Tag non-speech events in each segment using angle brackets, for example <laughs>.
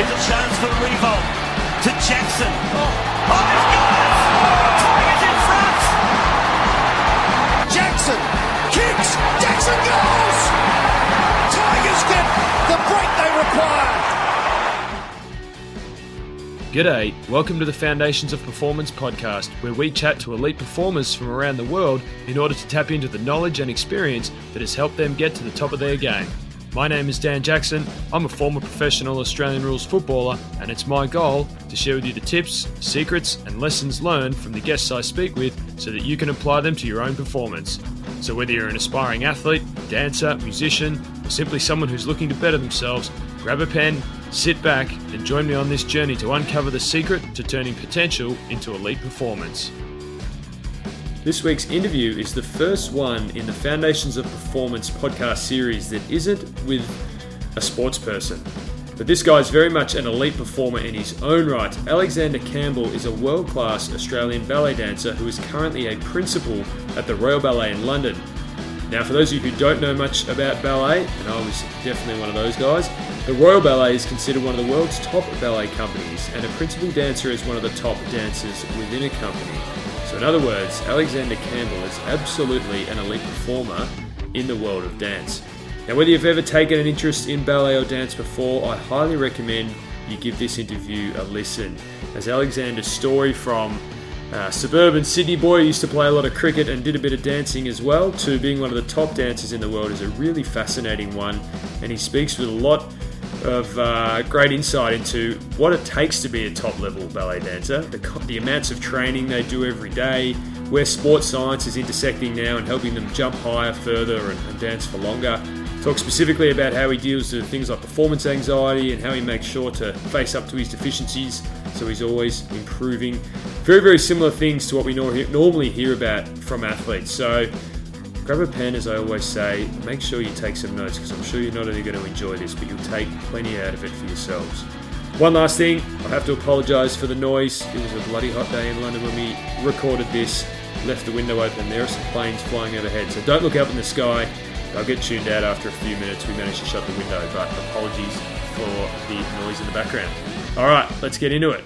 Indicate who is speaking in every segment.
Speaker 1: Here's a chance for Riewoldt to Jackson. Oh, oh! Tigers in front!
Speaker 2: Jackson kicks. Jackson goes. Tigers get the break they require.
Speaker 3: G'day, welcome to the Foundations of Performance podcast, where we chat to elite performers from around the world in order to tap into the knowledge and experience that has helped them get to the top of their game. My name is Dan Jackson. I'm a former professional Australian rules footballer, and it's my goal to share with you the tips, secrets, and lessons learned from the guests I speak with so that you can apply them to your own performance. So, whether you're an aspiring athlete, dancer, musician, or simply someone who's looking to better themselves, grab a pen, sit back, and join me on this journey to uncover the secret to turning potential into elite performance. This week's interview is the first one in the Foundations of Performance podcast series that isn't with a sports person. But this guy is very much an elite performer in his own right. Alexander Campbell is a world class Australian ballet dancer who is currently a principal at the Royal Ballet in London. Now, for those of you who don't know much about ballet, and I was definitely one of those guys, the Royal Ballet is considered one of the world's top ballet companies, and a principal dancer is one of the top dancers within a company. So, in other words, Alexander Campbell is absolutely an elite performer in the world of dance. Now, whether you've ever taken an interest in ballet or dance before, I highly recommend you give this interview a listen. As Alexander's story from uh, suburban Sydney boy used to play a lot of cricket and did a bit of dancing as well, to being one of the top dancers in the world is a really fascinating one. And he speaks with a lot of uh, great insight into what it takes to be a top level ballet dancer, the, the amounts of training they do every day, where sports science is intersecting now and helping them jump higher, further, and, and dance for longer. Talk specifically about how he deals with things like performance anxiety and how he makes sure to face up to his deficiencies so he's always improving. Very, very similar things to what we normally hear about from athletes. So grab a pen, as I always say. Make sure you take some notes because I'm sure you're not only going to enjoy this, but you'll take plenty out of it for yourselves. One last thing, I have to apologise for the noise. It was a bloody hot day in London when we recorded this. Left the window open. There are some planes flying overhead, so don't look up in the sky. I'll get tuned out after a few minutes. We managed to shut the window, but apologies for the noise in the background. All right, let's get into it.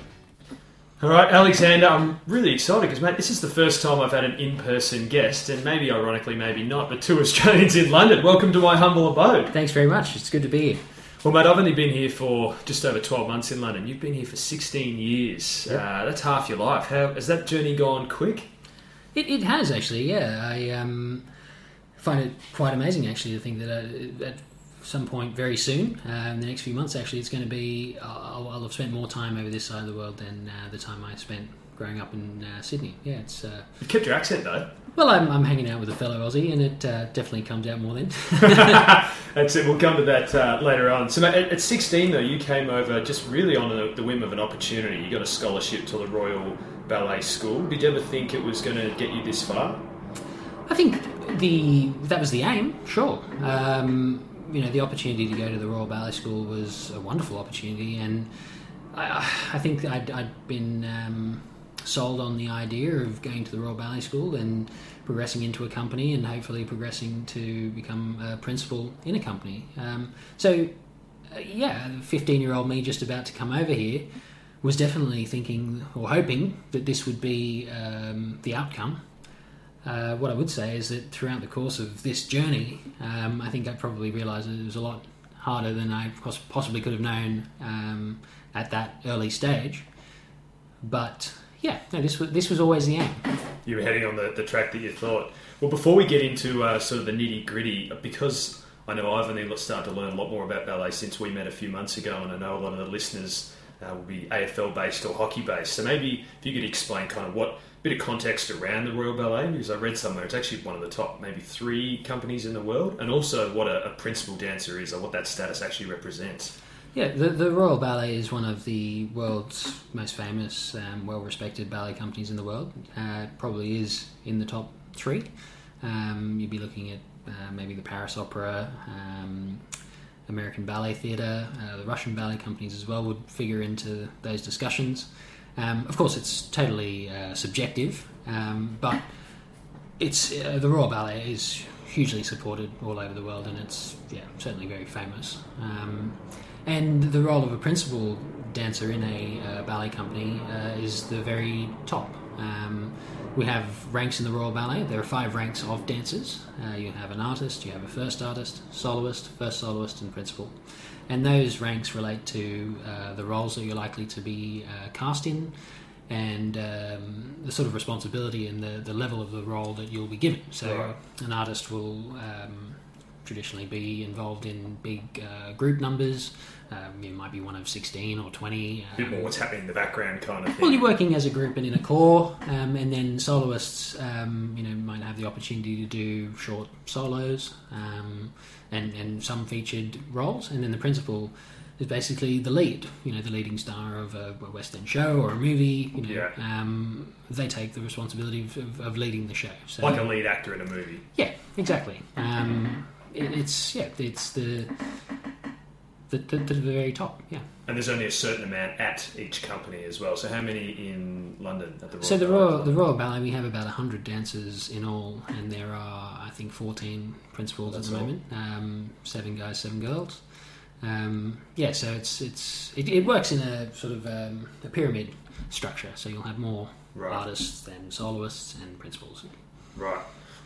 Speaker 3: All right, Alexander, I'm really excited because, mate, this is the first time I've had an in person guest, and maybe ironically, maybe not, but two <laughs> Australians in London. Welcome to my humble abode.
Speaker 4: Thanks very much. It's good to be here.
Speaker 3: Well, mate, I've only been here for just over 12 months in London. You've been here for 16 years. Yep. Uh, that's half your life. How Has that journey gone quick?
Speaker 4: It, it has, actually, yeah. I um, find it quite amazing, actually, to think that uh, at some point very soon, uh, in the next few months, actually, it's going to be. I'll, I'll, have spent more time over this side of the world than uh, the time I spent growing up in uh, Sydney. Yeah, it's. Uh,
Speaker 3: you kept your accent though.
Speaker 4: Well, I'm, I'm hanging out with a fellow Aussie, and it uh, definitely comes out more then. <laughs> <laughs>
Speaker 3: That's it. We'll come to that uh, later on. So, at, at 16, though, you came over just really on a, the whim of an opportunity. You got a scholarship to the Royal Ballet School. Did you ever think it was going to get you this far?
Speaker 4: I think the that was the aim. Sure. Um, you know, the opportunity to go to the Royal Ballet School was a wonderful opportunity, and I, I think I'd, I'd been um, sold on the idea of going to the Royal Ballet School and progressing into a company, and hopefully progressing to become a principal in a company. Um, so, uh, yeah, fifteen-year-old me just about to come over here was definitely thinking or hoping that this would be um, the outcome uh, what I would say is that throughout the course of this journey, um, I think I probably realised it was a lot harder than I possibly could have known um, at that early stage. But yeah, no, this was this was always the aim.
Speaker 3: You were heading on the, the track that you thought. Well, before we get into uh, sort of the nitty gritty, because I know I've only started to learn a lot more about ballet since we met a few months ago, and I know a lot of the listeners uh, will be AFL based or hockey based. So maybe if you could explain kind of what bit of context around the Royal Ballet because I read somewhere it's actually one of the top maybe three companies in the world, and also what a, a principal dancer is or what that status actually represents.
Speaker 4: Yeah, the, the Royal Ballet is one of the world's most famous, um, well respected ballet companies in the world. Uh, probably is in the top three. Um, you'd be looking at uh, maybe the Paris Opera, um, American Ballet Theatre, uh, the Russian ballet companies as well would figure into those discussions. Um, of course, it's totally uh, subjective, um, but it's uh, the Royal Ballet is hugely supported all over the world, and it's yeah certainly very famous. Um, and the role of a principal dancer in a uh, ballet company uh, is the very top. We have ranks in the Royal Ballet. There are five ranks of dancers. Uh, you have an artist, you have a first artist, soloist, first soloist, and principal. And those ranks relate to uh, the roles that you're likely to be uh, cast in and um, the sort of responsibility and the, the level of the role that you'll be given. So,
Speaker 3: Right.
Speaker 4: an artist will um, traditionally be involved in big uh, group numbers. Um, you might be one of 16 or 20.
Speaker 3: A bit
Speaker 4: um,
Speaker 3: more what's happening in the background kind of thing.
Speaker 4: well, you're working as a group and in a core, um, and then soloists, um, you know, might have the opportunity to do short solos um, and and some featured roles, and then the principal is basically the lead, you know, the leading star of a, a West End show or a movie. You know,
Speaker 3: Yeah.
Speaker 4: um, they take the responsibility of, of, of leading the show. So
Speaker 3: like a lead actor in a movie.
Speaker 4: yeah, exactly. Um, it, it's yeah, it's the the, the the very top. Yeah.
Speaker 3: And there's only a certain amount at each company as well. So how many in London at the Royal
Speaker 4: So the
Speaker 3: Ballet?
Speaker 4: Royal, the Royal Ballet, we have about hundred dancers in all, and there are I think fourteen principals
Speaker 3: That's
Speaker 4: at the moment. Um, seven guys, seven girls. Um, yeah, so it's it's it, it works in a sort of um, a pyramid structure. So you'll have more
Speaker 3: Right.
Speaker 4: artists than soloists and principals.
Speaker 3: Right.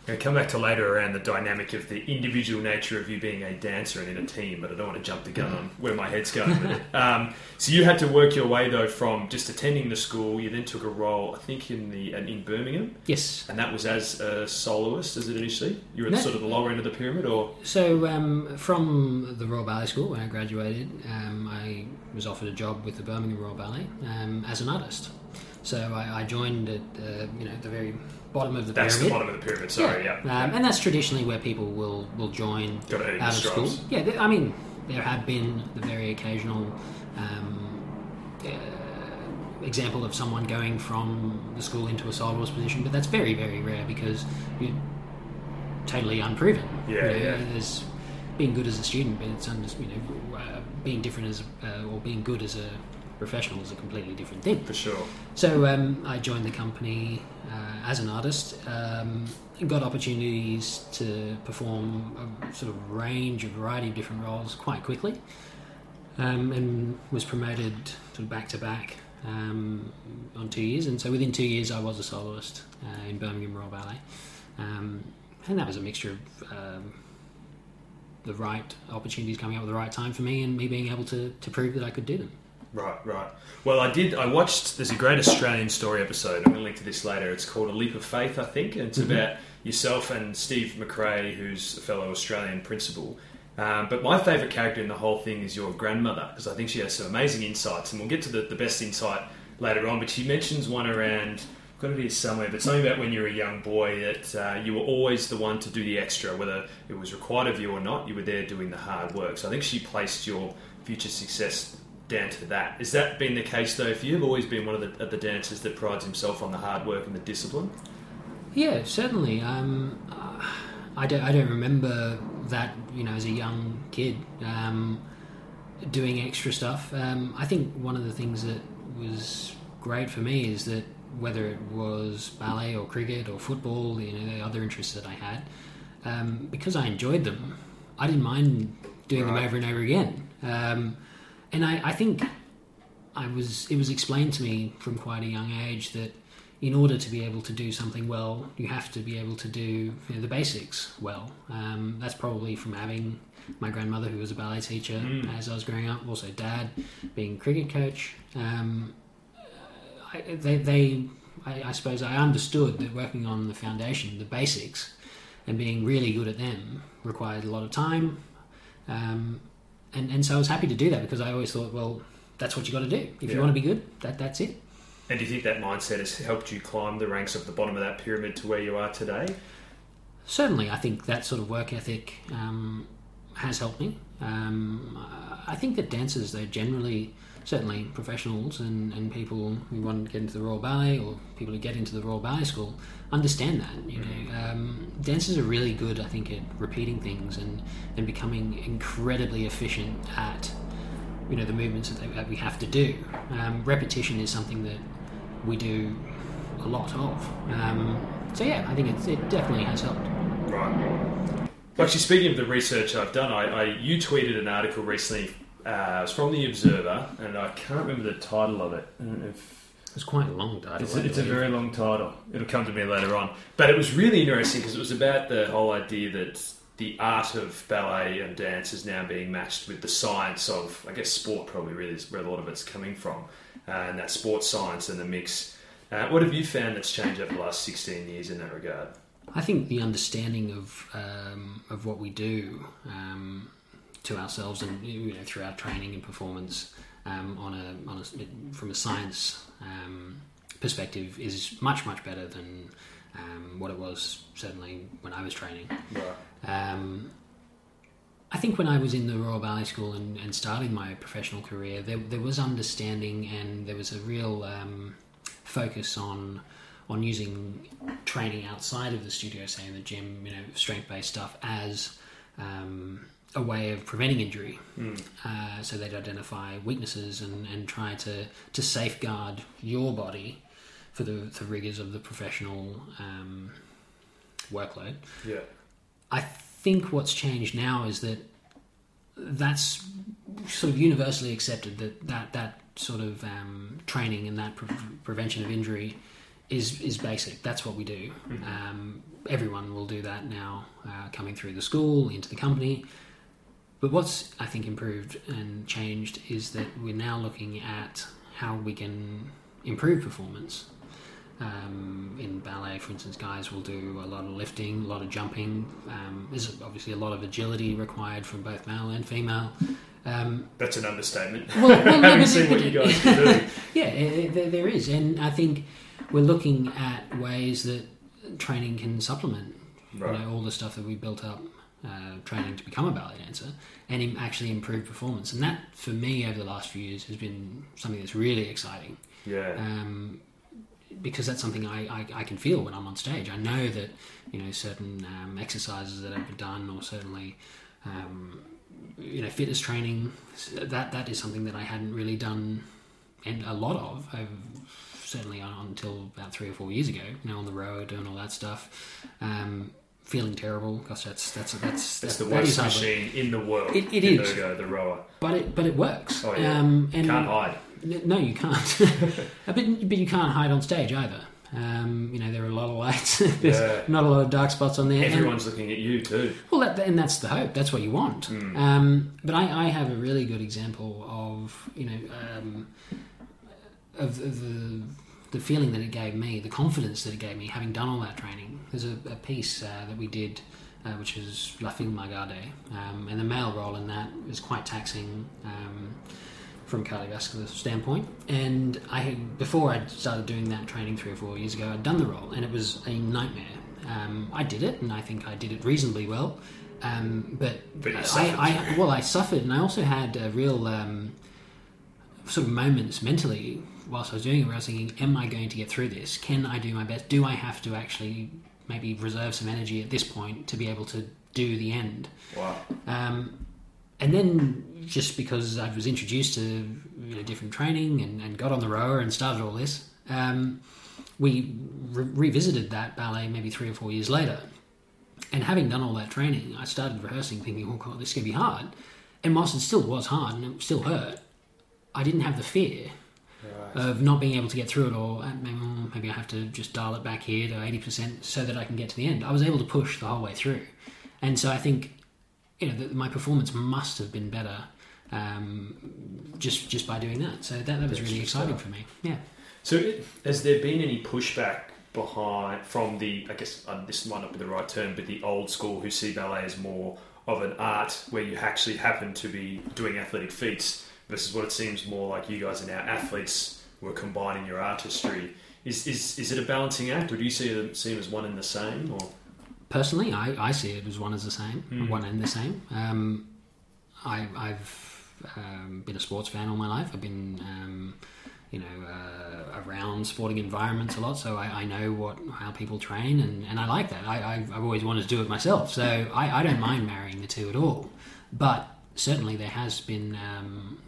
Speaker 3: Going to come back to later around the dynamic of the individual nature of you being a dancer and in a team, but I don't want to jump the gun on where my head's going with. <laughs> Um, so you had to work your way though from just attending the school. You then took a role, I think, in the in Birmingham,
Speaker 4: Yes.
Speaker 3: and that was as a soloist. Is it initially? You were at
Speaker 4: No.
Speaker 3: sort of the lower end of the pyramid, or
Speaker 4: So um, from the Royal Ballet School when I graduated, um, I was offered a job with the Birmingham Royal Ballet um, as an artist. So I, I joined at uh, you know the very bottom of the
Speaker 3: that's
Speaker 4: pyramid.
Speaker 3: the bottom of the pyramid. Sorry, yeah.
Speaker 4: Um, and that's traditionally where people will, will join
Speaker 3: Got to earn your
Speaker 4: out of school. Yeah, th- I mean, there have been the very occasional um, uh, example of someone going from the school into a soloist position, but that's very, very rare because you're totally unproven.
Speaker 3: Yeah,
Speaker 4: You know,
Speaker 3: yeah.
Speaker 4: There's being good as a student, but it's under, you know uh, being different as uh, or being good as a professional is a completely different thing.
Speaker 3: For sure.
Speaker 4: So um, I joined the company uh, as an artist, um, got opportunities to perform a sort of range, a variety of different roles quite quickly, um, and was promoted sort of back to back um, on two years. And so within two years, I was a soloist uh, in Birmingham Royal Ballet, um, and that was a mixture of. Um, the right opportunities coming up at the right time for me, and me being able to, to prove that I could do them.
Speaker 3: Right, right. Well, I did. I watched. There's a great Australian story episode. I'm going to link to this later. It's called A Leap of Faith, I think. And it's about yourself and Steve McRae, who's a fellow Australian principal. Um, but my favourite character in the whole thing is your grandmother, because I think she has some amazing insights. And we'll get to the, the best insight later on. But she mentions one around. I've got it here somewhere, but something about when you were a young boy that uh, you were always the one to do the extra, whether it was required of you or not. You were there doing the hard work. So I think she placed your future success down to that. Has that been the case though? If you've always been one of the, of the dancers that prides himself on the hard work and the discipline,
Speaker 4: Yeah, certainly. Um, I don't. I don't remember that. You know, as a young kid, um, doing extra stuff. Um, I think one of the things that was great for me is that whether it was ballet or cricket or football, you know, the other interests that I had, um, because I enjoyed them, I didn't mind doing
Speaker 3: Right.
Speaker 4: them over and over again. Um, and I, I think I was it was explained to me from quite a young age that in order to be able to do something well, you have to be able to do you know, the basics well. Um, that's probably from having my grandmother, who was a ballet teacher as I was growing up, also dad being a cricket coach. Um, I, they, they I, I suppose, I understood that working on the foundation, the basics, and being really good at them required a lot of time. Um, and, and so I was happy to do that because I always thought, well, that's what you got to do. If
Speaker 3: Yeah.
Speaker 4: you want to be good, that that's it.
Speaker 3: and do you think that mindset has helped you climb the ranks of the bottom of that pyramid to where you are today?
Speaker 4: Certainly, I think that sort of work ethic um, has helped me. Um, I think that dancers, though, generally, certainly professionals and, and people who want to get into the Royal Ballet or people who get into the Royal Ballet School understand that. You know, um, dancers are really good, I think, at repeating things and, and becoming incredibly efficient at you know the movements that, they, that we have to do. Um, repetition is something that we do a lot of. Um, so yeah, I think it's, it definitely has helped.
Speaker 3: Right. Actually, speaking of the research I've done, I, I you tweeted an article recently Uh, it was from the Observer, and I can't remember the title of it. I don't know if
Speaker 4: It's quite a long title.
Speaker 3: It's a, it's a very long title. It'll come to me later on. But it was really interesting because it was about the whole idea that the art of ballet and dance is now being matched with the science of, I guess, sport probably really is where a lot of it's coming from. Uh, and that sports science and the mix. Uh, what have you found that's changed over the last 16 years in that regard?
Speaker 4: I think the understanding of um, of what we do um, to ourselves and you know through our training and performance um, on a, on a from a science um, perspective is much much better than um, what it was certainly when I was training.
Speaker 3: Right.
Speaker 4: Um, I think when I was in the Royal Ballet School and, and starting my professional career, there, there was understanding and there was a real um, focus on on using training outside of the studio, say in the gym, you know, strength based stuff as um, a way of preventing injury. Uh, so they'd identify weaknesses and, and try to, to safeguard your body for the, the rigors of the professional um, workload.
Speaker 3: Yeah.
Speaker 4: I think what's changed now is that that's sort of universally accepted that that, that sort of um, training and that pre- prevention of injury is is basic. That's what we do. Um, everyone will do that now, uh, coming through the school into the company. But what's I think improved and changed is that we're now looking at how we can improve performance. Um, in ballet, for instance, guys will do a lot of lifting, a lot of jumping. Um, there's obviously a lot of agility required from both male and female. Um,
Speaker 3: That's an understatement.
Speaker 4: Well, well, no,
Speaker 3: Having <laughs>
Speaker 4: but-
Speaker 3: seen what you guys can do. <laughs>
Speaker 4: yeah, there, there is, and I think we're looking at ways that training can supplement,
Speaker 3: Right.
Speaker 4: you know, all the stuff that we built up uh, training to become a ballet dancer, and actually improve performance. And that, for me, over the last few years, has been something that's really exciting
Speaker 3: Yeah.
Speaker 4: um, because that's something I, I, I can feel when I'm on stage. I know that you know certain um, exercises that I've done, or certainly um, you know fitness training. That that is something that I hadn't really done and a lot of. Over, certainly on, until about three or four years ago. You know, on the road doing all that stuff. Um, feeling terrible because that's that's that's
Speaker 3: That's the
Speaker 4: that
Speaker 3: worst
Speaker 4: work.
Speaker 3: machine in the world.
Speaker 4: It- it is.
Speaker 3: Ergo, the rower.
Speaker 4: but it but it works.
Speaker 3: Oh, yeah.
Speaker 4: Um, and You
Speaker 3: Can't hide.
Speaker 4: No, you can't. <laughs> but, but you can't hide on stage either. Um, you know, there are a lot of lights. <laughs> There's
Speaker 3: Yeah.
Speaker 4: not a lot of dark spots on there. And-
Speaker 3: Everyone's looking at you too.
Speaker 4: well, that, and that's the hope. That's what you want.
Speaker 3: Hmm.
Speaker 4: Um, but I, I have a really good example of you know um, of, of the the feeling that it gave me, the confidence that it gave me, having done all that training. There's a, a piece uh, that we did, uh, which is La Fille mal gardée, um, and the male role in that is quite taxing. Um, from cardiovascular standpoint, and I had, before I started doing that training three or four years ago, I'd done the role, and it was a nightmare. Um, I did it, and I think I did it reasonably well. Um, but
Speaker 3: But
Speaker 4: I,
Speaker 3: suffered.
Speaker 4: I, well, I suffered, and I also had a real um, sort of moments mentally whilst I was doing it, where I was thinking, "Am I going to get through this? Can I do my best? Do I have to actually maybe reserve some energy at this point to be able to do the end?"
Speaker 3: Wow.
Speaker 4: Um, and then just because I was introduced to you know, different training and, and got on the rower and started all this, um, we re- revisited that ballet maybe three or four years later. And having done all that training, I started rehearsing thinking, oh god, this is going to be hard. And whilst it still was hard and it still hurt, I didn't have the fear of not being able to get through it or uh, maybe, I have to just dial it back here to 80% so that I can get to the end. I was able to push the whole way through. And so I think you know, that my performance must have been better um, just just by doing that. So that, that was really exciting for me. Yeah.
Speaker 3: So, it, has there been any pushback behind from the? I guess uh, this might not be the right term, but the old school who see ballet as more of an art where you actually happen to be doing athletic feats versus what it seems more like you guys are now athletes who are combining your artistry. Is, is, is it a balancing act, or do you see them, see them as one and the same? Or
Speaker 4: Personally, I, I see it as one as the same, one and the same. Um, I, I've um, been a sports fan all my life. I've been, um, you know, uh, around sporting environments a lot, so I, I know what how people train, and, and I like that. I, I've always wanted to do it myself, so I, I don't mind marrying the two at all. But certainly, there has been um,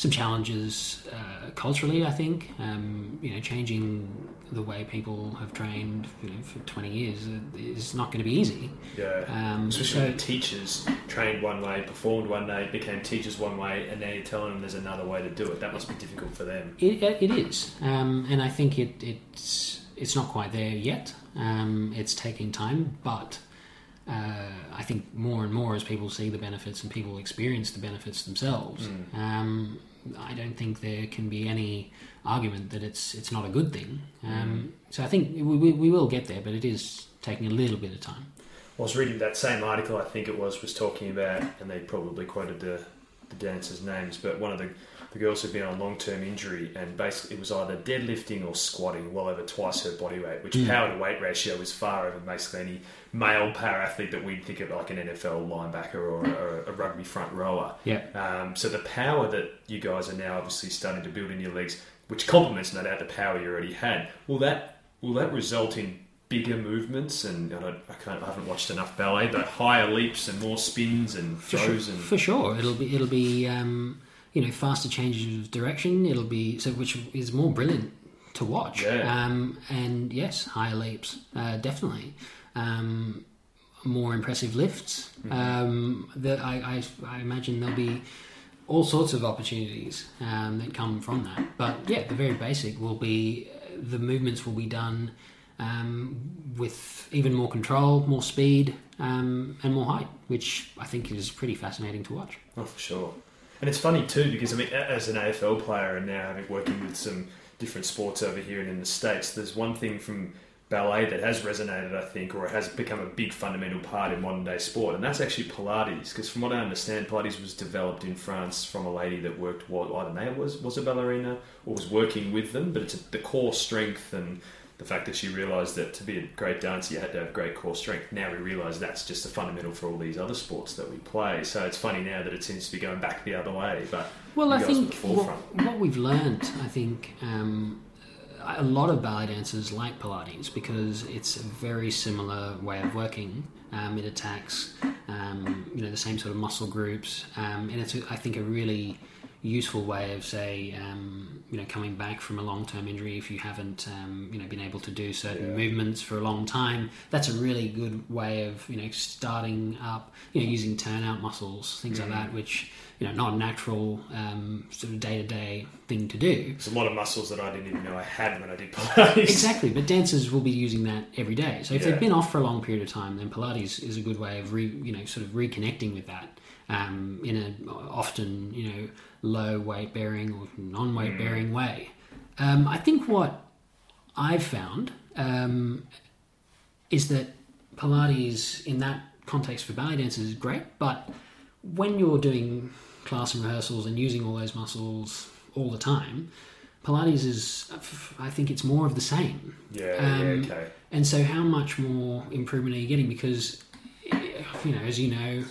Speaker 4: some challenges uh, culturally. I think um, you know changing the way people have trained you know, for twenty years is not going to be easy.
Speaker 3: Yeah.
Speaker 4: Um,
Speaker 3: Especially
Speaker 4: so-
Speaker 3: teachers trained one way, performed one way, became teachers one way, and now you're telling them there's another way to do it. That must be difficult for them.
Speaker 4: It, it is, um, and I think it, it's it's not quite there yet. Um, it's taking time, but uh, I think more and more as people see the benefits and people experience the benefits themselves, um, I don't think there can be any argument that it's it's not a good thing. Um, So I think we, we, we will get there, but it is taking a little bit of time.
Speaker 3: I was reading that same article, I think it was, was talking about, and they probably quoted the, the dancers' names, but one of the, the girls had been on long term injury, and basically it was either deadlifting or squatting well over twice her body weight, which power to weight ratio is far over basically any male power athlete that we'd think of like an NFL linebacker or a, a rugby front rower.
Speaker 4: Yeah.
Speaker 3: Um, so the power that you guys are now obviously starting to build in your legs, which complements no doubt the power you already had, will that will that result in bigger movements? And I, don't, I can't, I haven't watched enough ballet, but higher leaps and more spins and
Speaker 4: For
Speaker 3: throws
Speaker 4: sure,
Speaker 3: and
Speaker 4: for sure, it'll be it'll be um, you know faster changes of direction. It'll be so which is more brilliant to watch.
Speaker 3: Yeah.
Speaker 4: Um, and yes, higher leaps, uh, definitely. Um, more impressive lifts.
Speaker 3: Mm-hmm.
Speaker 4: Um, that I, I, I imagine there'll be all sorts of opportunities um, that come from that. But yeah, the very basic will be the movements will be done um, with even more control, more speed, um, and more height, which I think is pretty fascinating to watch.
Speaker 3: Oh, for sure. And it's funny too because I mean, as an AFL player and now having working with some different sports over here and in the states, there's one thing from ballet that has resonated, I think, or has become a big fundamental part in modern day sport, and that's actually Pilates. Because from what I understand, Pilates was developed in France from a lady that worked. Well, I don't know, was was a ballerina or was working with them, but it's a, the core strength and the fact that she realised that to be a great dancer you had to have great core strength. Now we realise that's just a fundamental for all these other sports that we play. So it's funny now that it seems to be going back the other way. But
Speaker 4: Well, I think what, what we've learned, I think, um, a lot of ballet dancers like Pilates because it's a very similar way of working. Um, it attacks, um, you know, the same sort of muscle groups, um, and it's, I think, a really useful way of, say, um, you know, coming back from a long-term injury if you haven't, um, you know, been able to do certain
Speaker 3: Yeah.
Speaker 4: movements for a long time. That's a really good way of, you know, starting up, you know, using turnout muscles, things
Speaker 3: Mm.
Speaker 4: like that, which you know, not a natural um, sort of day to day thing to do.
Speaker 3: There's a lot of muscles that I didn't even know I had when I did Pilates.
Speaker 4: Exactly, but dancers will be using that every day. So if
Speaker 3: Yeah.
Speaker 4: they've been off for a long period of time, then Pilates is a good way of re, you know sort of reconnecting with that um, in a often you know low weight bearing or non weight bearing way. Um, I think what I've found um, is that Pilates in that context for ballet dancers is great, but when you're doing class and rehearsals and using all those muscles all the time, Pilates is, I think it's more of the same.
Speaker 3: Yeah,
Speaker 4: Um,
Speaker 3: yeah, okay.
Speaker 4: And so, how much more improvement are you getting? Because, you know, as you know,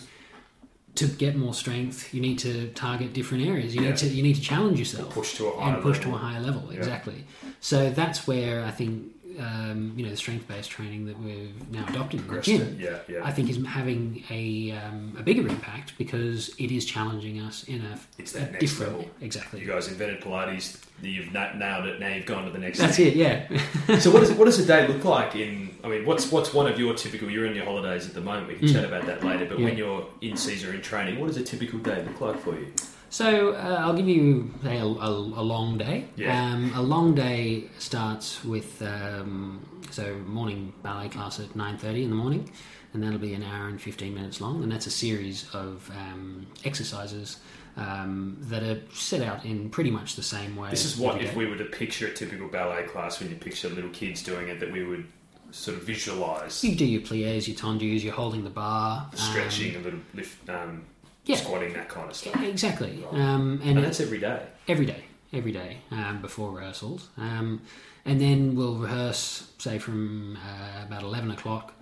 Speaker 4: to get more strength, you need to target different areas. You
Speaker 3: Yeah.
Speaker 4: need to you need to challenge yourself,
Speaker 3: Push to a higher
Speaker 4: and push
Speaker 3: level.
Speaker 4: to a higher level. Exactly. So that's where I think um, you know the strength based training that we've now adopted in the gym.
Speaker 3: yeah, yeah.
Speaker 4: I think is having a um, a bigger impact because it is challenging us in a,
Speaker 3: It's
Speaker 4: a
Speaker 3: that next
Speaker 4: different
Speaker 3: level.
Speaker 4: exactly.
Speaker 3: You guys invented Pilates. You've na- nailed it. Now you've gone to the next.
Speaker 4: That's
Speaker 3: thing.
Speaker 4: it. Yeah.
Speaker 3: So what does what does a day look like in? I mean, what's what's one of your typical? You're in your holidays at the moment. We can chat about that later. But when
Speaker 4: Mm.
Speaker 3: You're in season or in training, what does a typical day look like for you?
Speaker 4: So uh, I'll give you say, a, a, a long day.
Speaker 3: Yeah.
Speaker 4: Um, a long day starts with um, so morning ballet class at nine thirty in the morning, and that'll be an hour and fifteen minutes long, and that's a series of um, exercises um, that are set out in pretty much the same way.
Speaker 3: This is what if we were to picture a typical ballet class when you picture little kids doing it, that we would sort of visualize
Speaker 4: You do your pliés, your tendus, you're holding the bar, um,
Speaker 3: stretching, a little lift, um,
Speaker 4: yeah.
Speaker 3: squatting, that kind of stuff.
Speaker 4: Exactly, um, and
Speaker 3: And that's every day.
Speaker 4: every day, every day um, before rehearsals, um, and then we'll rehearse say from uh, about eleven o'clock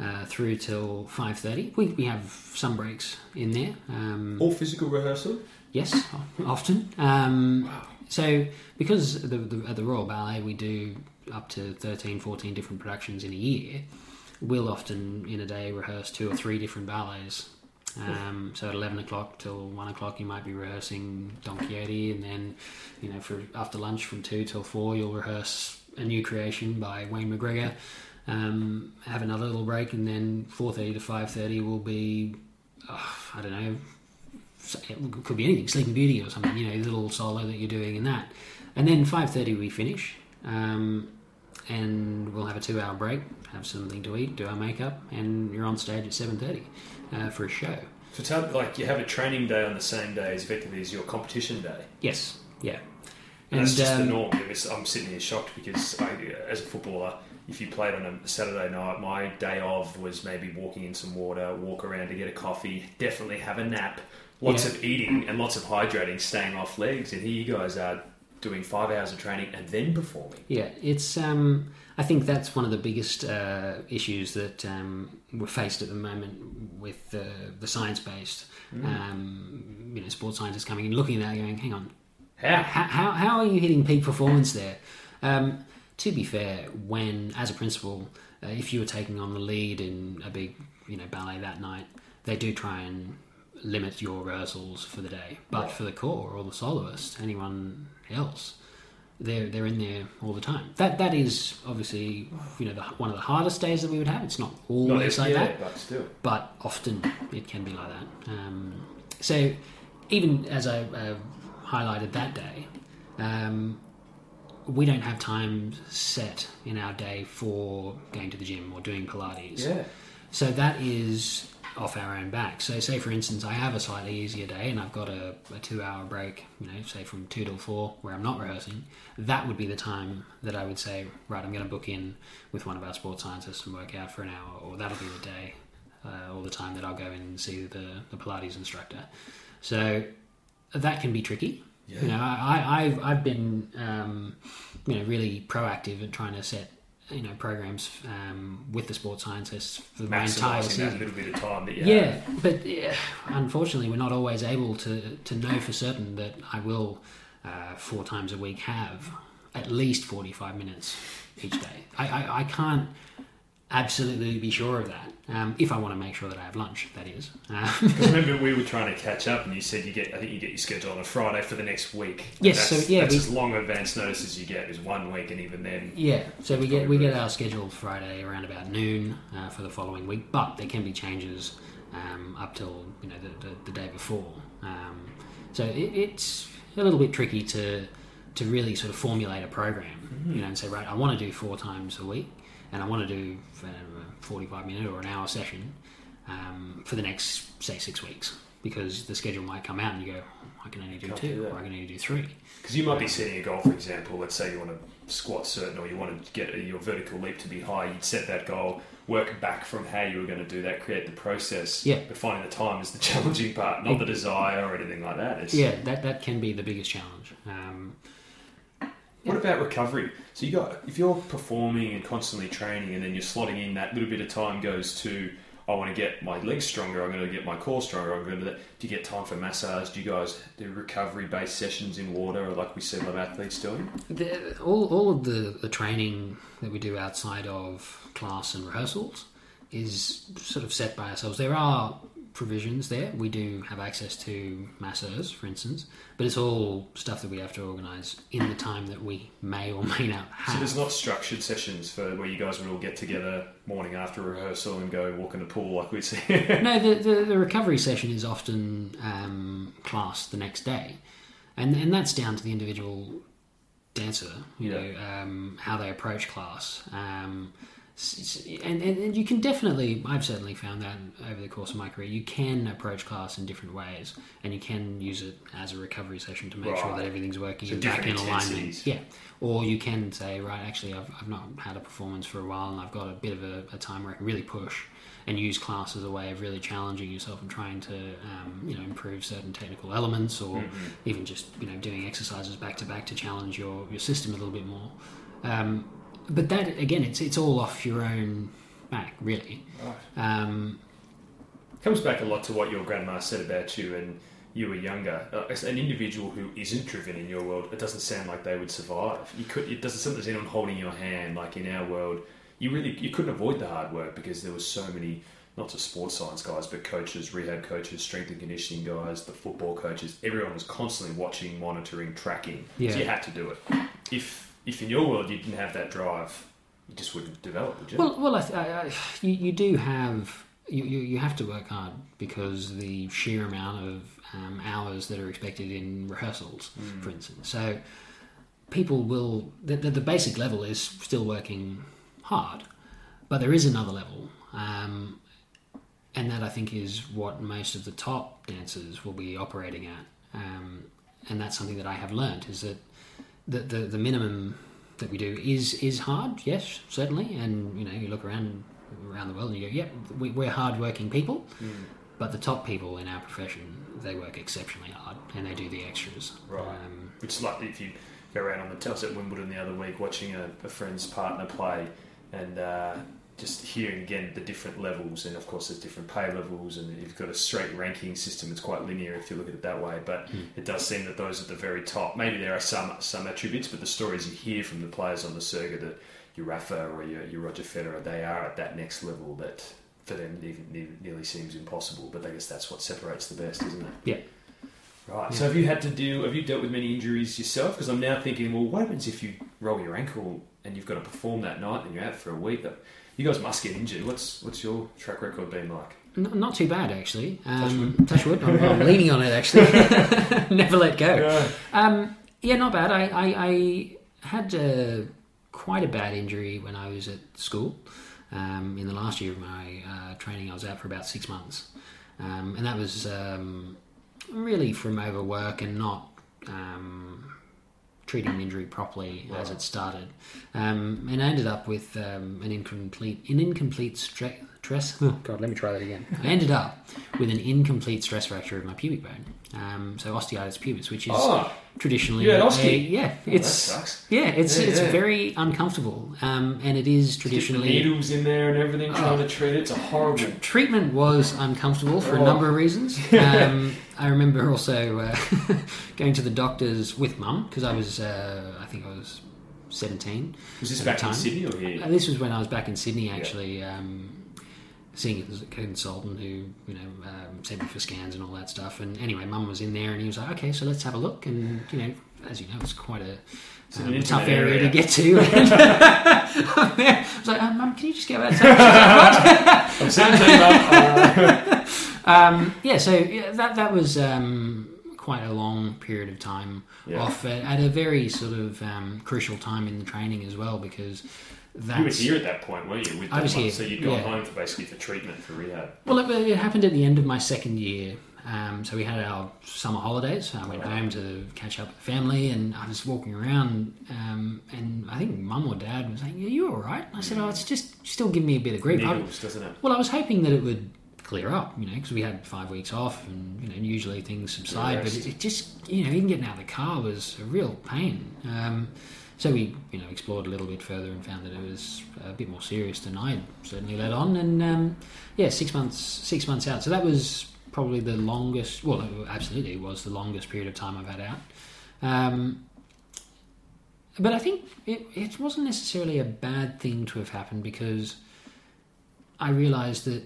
Speaker 4: uh, through till five thirty. We, we have some breaks in there. Um,
Speaker 3: All physical rehearsal.
Speaker 4: Yes, often. Um, So, because the, the, at the Royal Ballet we do up to 13, 14 different productions in a year, we'll often in a day rehearse two or three different ballets Um, so at eleven o'clock till one o'clock, you might be rehearsing Don Quixote, and then, you know, for after lunch from two till four, you'll rehearse a new creation by Wayne McGregor. Um, have another little break, and then four thirty to five thirty will be, oh, I don't know, it could be anything, Sleeping Beauty or something. You know, little solo that you're doing in that, and then five thirty we finish. Um, and we'll have a two-hour break, have something to eat, do our makeup, and you're on stage at seven thirty uh, for a show.
Speaker 3: So tell like you have a training day on the same day as effectively as your competition day.
Speaker 4: Yes, yeah.
Speaker 3: And that's just the
Speaker 4: um,
Speaker 3: norm. I'm sitting here shocked because I, as a footballer, if you played on a Saturday night, my day of was maybe walking in some water, walk around to get a coffee, definitely have a nap, lots
Speaker 4: Yeah.
Speaker 3: of eating and lots of hydrating, staying off legs. And here you guys are doing five hours of training and then performing.
Speaker 4: Yeah, it's. Um, I think that's one of the biggest uh, issues that um, we're faced at the moment with the, the science-based, um, you know, sports scientists coming in, looking at that, going, "Hang on,
Speaker 3: How?
Speaker 4: how, how, how are you hitting peak performance there?" Um, to be fair, when as a principal, uh, if you were taking on the lead in a big, you know, ballet that night, they do try and limit your rehearsals for the day. But for the core or the soloist, anyone else, they're they're in there all the time. That that is obviously you know the, one of the hardest days that we would have. It's not always like
Speaker 3: yeah,
Speaker 4: that,
Speaker 3: but still.
Speaker 4: but often it can be like that. Um, so even as I uh, highlighted that day, um, we don't have time set in our day for going to the gym or doing Pilates.
Speaker 3: Yeah.
Speaker 4: So that is off our own back. So say for instance I have a slightly easier day and I've got a, a two hour break, you know, say from two till four where I'm not rehearsing, that would be the time that I would say, right, I'm gonna book in with one of our sports scientists and work out for an hour or that'll be the day uh, or the time that I'll go in and see the, the Pilates instructor. So that can be tricky. Yeah. You know, I, I- I've I've been um, you know really proactive at trying to set you know programs um, with the sports scientists for my entire season.
Speaker 3: little bit of time that
Speaker 4: Yeah, but yeah, unfortunately, we're not always able to, to know for certain that I will uh, four times a week have at least 45 minutes each day. I, I, I can't absolutely be sure of that. Um, if I want to make sure that I have lunch, that is. Um,
Speaker 3: Because <laughs> remember, we were trying to catch up, and you said you get. I think you get your schedule on a Friday for the next week.
Speaker 4: Yes, so, yeah,
Speaker 3: that's
Speaker 4: we-
Speaker 3: as long advance notice as you get is one week, and even then,
Speaker 4: Yeah, so we get we get our schedule Friday around about noon uh, for the following week, but there can be changes um, up till you know the, the, the day before. Um, so it, it's a little bit tricky to to really sort of formulate a program, you know, and say right, I want to do four times a week, and I want to do uh, a forty five minute or an hour session um, for the next say six weeks. Because the schedule might come out and you go, I can only do
Speaker 3: Can't
Speaker 4: two,
Speaker 3: do
Speaker 4: or I can only do three.
Speaker 3: because you might be setting a goal, for example. Let's say you want to squat certain, or you want to get your vertical leap to be high. You'd set that goal, work back from how you were going to do that, create the process.
Speaker 4: Yeah.
Speaker 3: But finding the time is the <laughs> challenging part, not the desire or anything like that. It's,
Speaker 4: Yeah, that that can be the biggest challenge. Um,
Speaker 3: What about recovery? So you got if you're performing and constantly training, and then you're slotting in that little bit of time goes to I want to get my legs stronger. I'm going to get my core stronger. I'm going to. Do you get time for massage? Do you guys do recovery based sessions in water, or like we see a lot of athletes doing?
Speaker 4: The, all, all of the, the training that we do outside of class and rehearsals is sort of set by ourselves. There are provisions there. We do have access to masseurs, for instance, but it's all stuff that we have to organise in the time that we may or may not have.
Speaker 3: So there's not structured sessions for where you guys would all get together morning after rehearsal and go walk in the pool like we see. <laughs>
Speaker 4: no, the, <laughs> the, the recovery session is often um, class the next day, and and that's down to the individual dancer. You
Speaker 3: Yeah.
Speaker 4: know um, how they approach class, um, and, and and you can definitely. I've certainly found that over the course of my career, you can approach class in different ways, and you can use it as a recovery session to make sure that everything's working
Speaker 3: So
Speaker 4: and back in alignment. Yeah. Or you can say, right, actually, I've, I've not had a performance for a while and I've got a bit of a, a time where I can really push and use class as a way of really challenging yourself and trying to, um, you know, improve certain technical elements or
Speaker 3: Mm-hmm.
Speaker 4: even just, you know, doing exercises back to back to challenge your, your system a little bit more. Um, but that, again, it's, it's all off your own back, really. Um,
Speaker 3: comes back a lot to what your grandma said about you and you were younger. Uh, as an individual who isn't driven in your world, it doesn't sound like they would survive. You could. It doesn't. Something's anyone holding your hand. Like in our world, you really you couldn't avoid the hard work because there was so many not just sports science guys, but coaches, rehab coaches, strength and conditioning guys, the football coaches. Everyone was constantly watching, monitoring, tracking.
Speaker 4: Yeah.
Speaker 3: So you had to do it. If if in your world you didn't have that drive, you just wouldn't develop, would you?
Speaker 4: Well, well, I th- I, I, you, you do have you, you, you have to work hard because the sheer amount of um, hours that are expected in rehearsals, for instance. So people will the, the, the basic level is still working hard, but there is another level, um, and that I think is what most of the top dancers will be operating at, um, and that's something that I have learned is that the, the the minimum that we do is is hard, yes, certainly, and you know you look around around the world and you go, yep, we, we're hard-working people, but the top people in our profession they work exceptionally hard and they do the extras.
Speaker 3: Right.
Speaker 4: Um,
Speaker 3: Which is like if you go around on the I was at Wimbledon the other week watching a, a friend's partner play and uh, just hearing again the different levels and of course there's different pay levels and you've got a straight ranking system it's quite linear if you look at it that way but hmm. it does seem that those at the very top maybe there are some some attributes but the stories you hear from the players on the circuit that your Rafa or your, your Roger Federer they are at that next level that for them even ne- nearly seems impossible but I guess that's what separates the best isn't it
Speaker 4: yeah.
Speaker 3: Right. So have you had to do? Have you dealt with many injuries yourself? Because I'm now thinking, well, what happens if you roll your ankle and you've got to perform that night and you're out for a week? That you guys must get injured. What's what's your track record been like?
Speaker 4: N- not too bad actually. Um, touch wood. I'm, I'm leaning on it actually. <laughs> <laughs> Never let go. Um, yeah, not bad. I, I, I had uh, quite a bad injury when I was at school. Um, in the last year of my uh, training, I was out for about six months, um, and that was um, really from overwork and not um, treating the injury properly as it started. Um, and I ended up with um, an incomplete, an incomplete stre- stress. Oh God, let me try that again. I ended up with an incomplete stress fracture of my pubic bone. Um, so osteitis pubis, which is
Speaker 3: Oh.
Speaker 4: traditionally,
Speaker 3: had
Speaker 4: a-
Speaker 3: oste?
Speaker 4: yeah,
Speaker 3: Oh,
Speaker 4: it's
Speaker 3: sucks.
Speaker 4: yeah, it's
Speaker 3: Yeah,
Speaker 4: it's
Speaker 3: yeah.
Speaker 4: very uncomfortable, um, and it is traditionally
Speaker 3: needles in there and everything, trying to treat it. It's a horrible.
Speaker 4: treatment was uncomfortable for a
Speaker 3: Oh.
Speaker 4: number of reasons. <laughs> Um, I remember also uh, <laughs> going to the doctors with mum because I was, uh, I think I was seventeen.
Speaker 3: Was this back in. Sydney or here?
Speaker 4: Uh, this was when I was back in Sydney, actually, um, seeing a consultant who, you know, um, sent me for scans and all that stuff. And anyway, Mum was in there, and he was like, "Okay, so let's have a look." And you know, as you know, it's quite a um, tough area,
Speaker 3: area.
Speaker 4: to get to. And <laughs> <laughs> I was like, um, "Mum, can you just go outside?" She's like, "What?"
Speaker 3: I'm 17, mum.
Speaker 4: Um, yeah, so yeah, that that was um, quite a long period of time
Speaker 3: Yeah.
Speaker 4: off at, at a very sort of um, crucial time in the training as well because that's
Speaker 3: you were here at that point, weren't you? With
Speaker 4: I was
Speaker 3: one?
Speaker 4: here,
Speaker 3: So you'd gone
Speaker 4: yeah.
Speaker 3: home for basically for treatment for rehab.
Speaker 4: Well, it, it happened at the end of my second year. Um, so we had our summer holidays. I went home to catch up with the family, and I was walking around, um, and I think mum or dad was saying, "Are you all right?" I said, "Oh, it's just still giving me a bit of grief." I-
Speaker 3: doesn't it?
Speaker 4: well, I was hoping that it would clear up, you know, because we had five weeks off, and you know, usually things subside. But it, it just, you know, even getting out of the car was a real pain. Um, so we, you know, explored a little bit further and found that it was a bit more serious than I had certainly let on. And um, yeah, six months, six months out. So that was probably the longest. Well, it absolutely was the longest period of time I've had out. Um, but I think it, it wasn't necessarily a bad thing to have happened because I realised that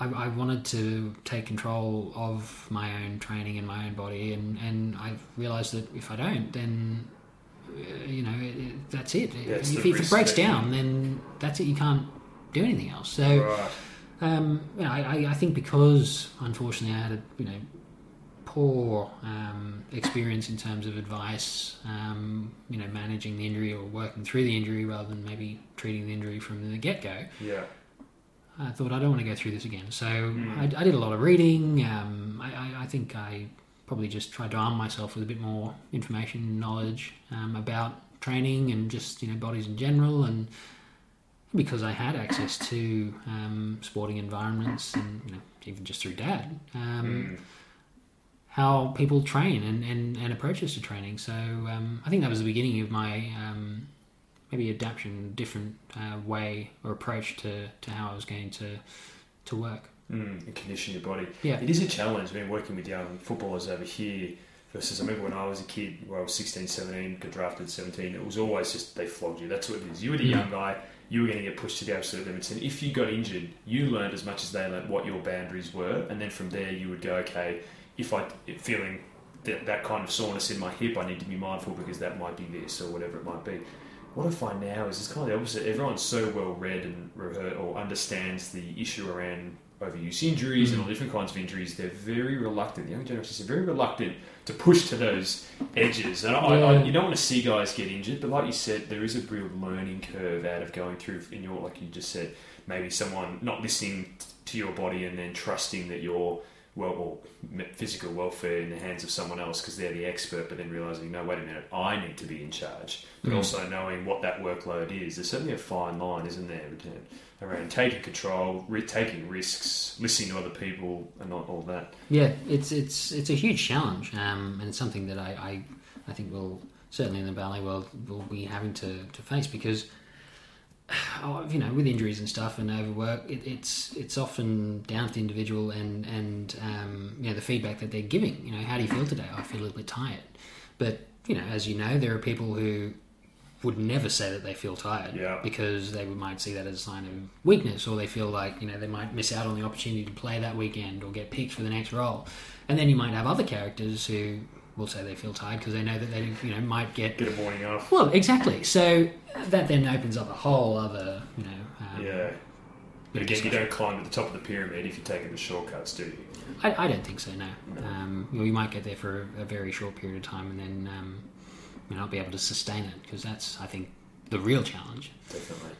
Speaker 4: I, I wanted to take control of my own training and my own body, and, and I realised that if I don't, then uh, you know it, it, that's it.
Speaker 3: It's
Speaker 4: if, if it breaks down, then that's it. You can't do anything else. So
Speaker 3: Right.
Speaker 4: um, you know, I, I- I think because unfortunately I had a you know poor um, experience in terms of advice, um, you know, managing the injury or working through the injury rather than maybe treating the injury from the get go.
Speaker 3: Yeah.
Speaker 4: I thought I don't want to go through this again. So I, I did a lot of reading. Um, I, I, I think I probably just tried to arm myself with a bit more information, and knowledge um, about training and just you know bodies in general, and because I had access to um, sporting environments and you know even just through dad. Um, How people train and, and, and approaches to training. So um, I think that was the beginning of my um, maybe adaptation, different uh, way or approach to, to how I was going to to work.
Speaker 3: Mm, and condition your body.
Speaker 4: Yeah.
Speaker 3: It is a challenge. I mean, working with young footballers over here versus I remember when I was a kid, where I was 16, 17, got drafted 17, it was always just they flogged you. That's what it is. You were the
Speaker 4: Mm.
Speaker 3: young guy, you were going to get pushed to the absolute limits. And if you got injured, you learned as much as they learned what your boundaries were, and then from there you would go, okay, if I feeling that, that kind of soreness in my hip, I need to be mindful because that might be this or whatever it might be. What I find now is it's kind of the opposite. Everyone's so well read and rehearsed or understands the issue around overuse injuries and mm. all different kinds of injuries. They're very reluctant. The young generation is very reluctant to push to those edges. And I, I, you don't want to see guys get injured, but like you said, there is a real learning curve out of going through. In your, like you just said, maybe someone not listening to your body and then trusting that you're well or physical welfare in the hands of someone else because they're the expert, but then realizing, no, wait a minute, I need to be in charge. But also knowing what that workload is. There's certainly a fine line, isn't there, between- around taking control, ri taking risks, listening to other people, and all, all that.
Speaker 4: Yeah, it's it's it's a huge challenge, um, and something that I, I I think we'll certainly in the ballet world will be having to, to face because <sighs> you know with injuries and stuff and overwork, it, it's it's often down to the individual and and um, you know the feedback that they're giving. You know, how do you feel today? I feel a little bit tired, but you know, as you know, there are people who would never say that they feel tired
Speaker 3: Yeah.
Speaker 4: because they might see that as a sign of weakness or they feel like you know they might miss out on the opportunity to play that weekend or get picked for the next role and then you might have other characters who will say they feel tired because they know that they you know might get
Speaker 3: Get a morning off.
Speaker 4: well exactly so that then opens up a whole other you know um,
Speaker 3: Yeah. But again, you don't climb to the top of the pyramid if you're taking the shortcuts, do you?
Speaker 4: I, I don't think so no um, you, know, you might get there for a, a very short period of time and then um, you know, not be able to sustain it because that's I think the real challenge
Speaker 3: Definitely.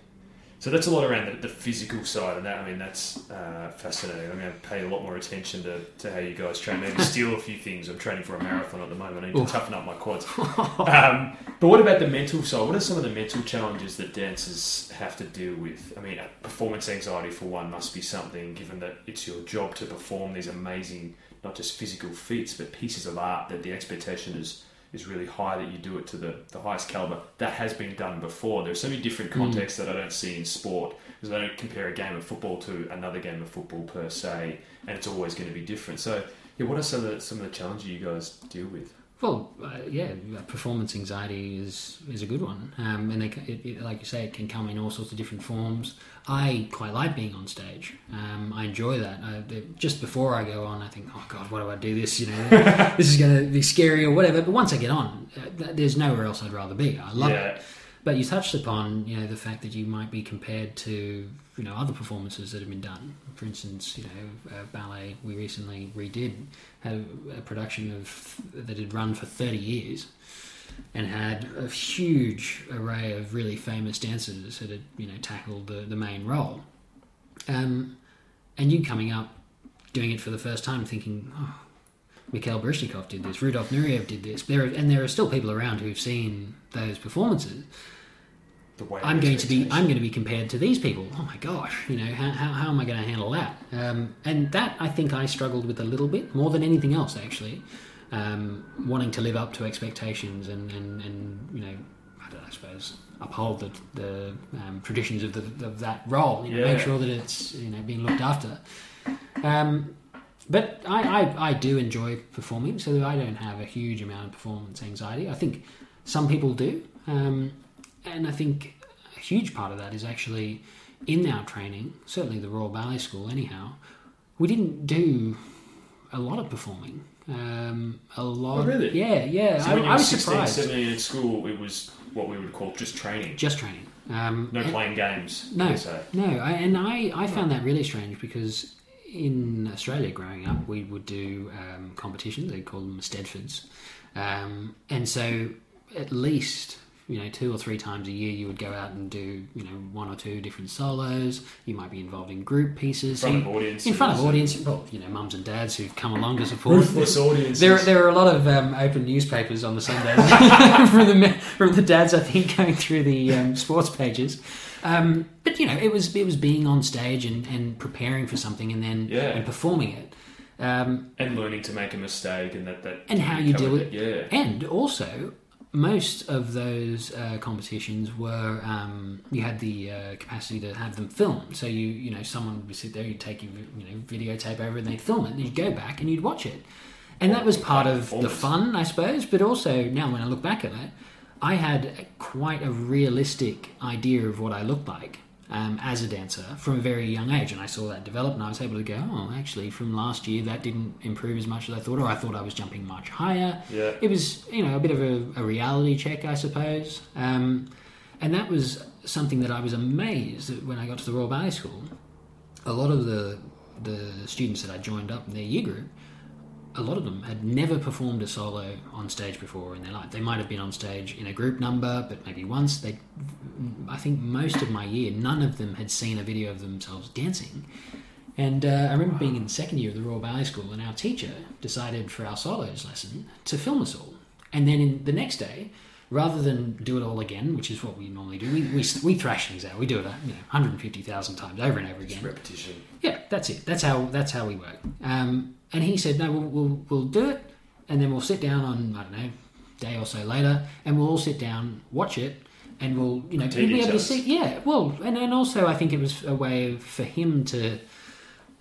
Speaker 3: So that's a lot around the, the physical side, and that I mean that's uh, fascinating. I'm going to pay a lot more attention to, to how you guys train. Maybe <laughs> steal a few things. I'm training for a marathon at the moment. I need to
Speaker 4: Oof.
Speaker 3: toughen up my quads. <laughs> um, but what about the mental side? What are some of the mental challenges that dancers have to deal with? I mean, performance anxiety for one must be something, given that it's your job to perform these amazing, not just physical feats, but pieces of art. That the expectation is is really high that you do it to the, the highest caliber. That has been done before. There are so many different contexts that I don't see in sport because I don't compare a game of football to another game of football per se, and it's always going to be different. So, yeah, what are some of the, some of the challenges you guys deal with?
Speaker 4: Well, uh, yeah, performance anxiety is is a good one, um, and they, it, it, like you say, it can come in all sorts of different forms. I quite like being on stage. Um, I enjoy that. I, the- just before I go on, I think, oh God, why do I do this? You know, <laughs> this is going to be scary or whatever. But once I get on, uh, th- there's nowhere else I'd rather be. I love
Speaker 3: Yeah.
Speaker 4: it. But you touched upon, you know, the fact that you might be compared to, you know, other performances that have been done. For instance, you know, ballet we recently redid had a, a production of that had run for thirty years, and had a huge array of really famous dancers that had, you know, tackled the, the main role. Um, and you coming up, doing it for the first time, thinking, oh, Mikhail Baryshnikov did this, Rudolf Nureyev did this. There are, and there are still people around who've seen those performances.
Speaker 3: The way
Speaker 4: I'm going to be I'm going to be compared to these people. Oh my gosh, you know how, how, how am I going to handle that? Um, and that I think I struggled with a little bit more than anything else actually, um, wanting to live up to expectations and and, and you know I, don't know, I suppose uphold the, the um, traditions of, the, of that role. You know,
Speaker 3: Yeah.
Speaker 4: make sure that it's you know being looked after. Um, but I, I, I do enjoy performing, so I don't have a huge amount of performance anxiety. I think some people do, um, and I think a huge part of that is actually in our training. Certainly, the Royal Ballet School, anyhow, we didn't do a lot of performing. Um, a lot.
Speaker 3: Oh, really?
Speaker 4: Yeah, yeah.
Speaker 3: So
Speaker 4: I,
Speaker 3: when you
Speaker 4: I was
Speaker 3: 16,
Speaker 4: surprised.
Speaker 3: 17 at school, it was what we would call just training.
Speaker 4: Just training. Um,
Speaker 3: No
Speaker 4: and-
Speaker 3: playing games,
Speaker 4: no, no, I, and I, I found that really strange because in Australia growing up, we would do um, competitions. They call them Eisteddfods, um, and so at least you know two or three times a year you would go out and do you know one or two different solos. You might be involved in group pieces.
Speaker 3: In front
Speaker 4: So
Speaker 3: of audiences.
Speaker 4: in front of audience, well, you know, mums and dads who've come along to support. <laughs>
Speaker 3: Ruthless audience.
Speaker 4: There, there are a lot of um, open newspapers on the Sundays <laughs> from the from the dads, I think, going through the um, sports pages. Um, but you know, it was it was being on stage and, and preparing for something and then
Speaker 3: Yeah.
Speaker 4: and performing it, um,
Speaker 3: and learning to make a mistake and that, that
Speaker 4: and how you deal with
Speaker 3: it. Yeah.
Speaker 4: And also, most of those uh, competitions were um, you had the uh, capacity to have them filmed. So you you know someone would sit there, you'd take your you know videotape over, and they'd film it, and you'd go back and you'd watch it. And that was part of the fun, I suppose. But also now, when I look back at it, I had quite a realistic idea of what I looked like um, as a dancer from a very young age, and I saw that develop, and I was able to go, oh, actually, from last year that didn't improve as much as I thought, or I thought I was jumping much higher.
Speaker 3: Yeah.
Speaker 4: It was, you know, a bit of a, a reality check, I suppose, um, and that was something that I was amazed at when I got to the Royal Ballet School. A lot of the the students that I joined up in their year group a lot of them had never performed a solo on stage before in their life. They might have been on stage in a group number, but maybe once. They, I think most of my year, none of them had seen a video of themselves dancing. And uh, I remember being in the second year of the Royal Ballet School, and our teacher decided for our solos lesson to film us all. And then in the next day, rather than do it all again, which is what we normally do, we, we, we thrash things out. We do it, uh, you know, 150,000 times over and over again.
Speaker 3: Repetition.
Speaker 4: Yeah, that's it. That's how that's how we work. Um, and he said, no, we'll, we'll we'll do it, and then we'll sit down on I don't know, day or so later, and we'll all sit down, watch it, and we'll you know we'll be able to see. Yeah, well, and and also I think it was a way for him to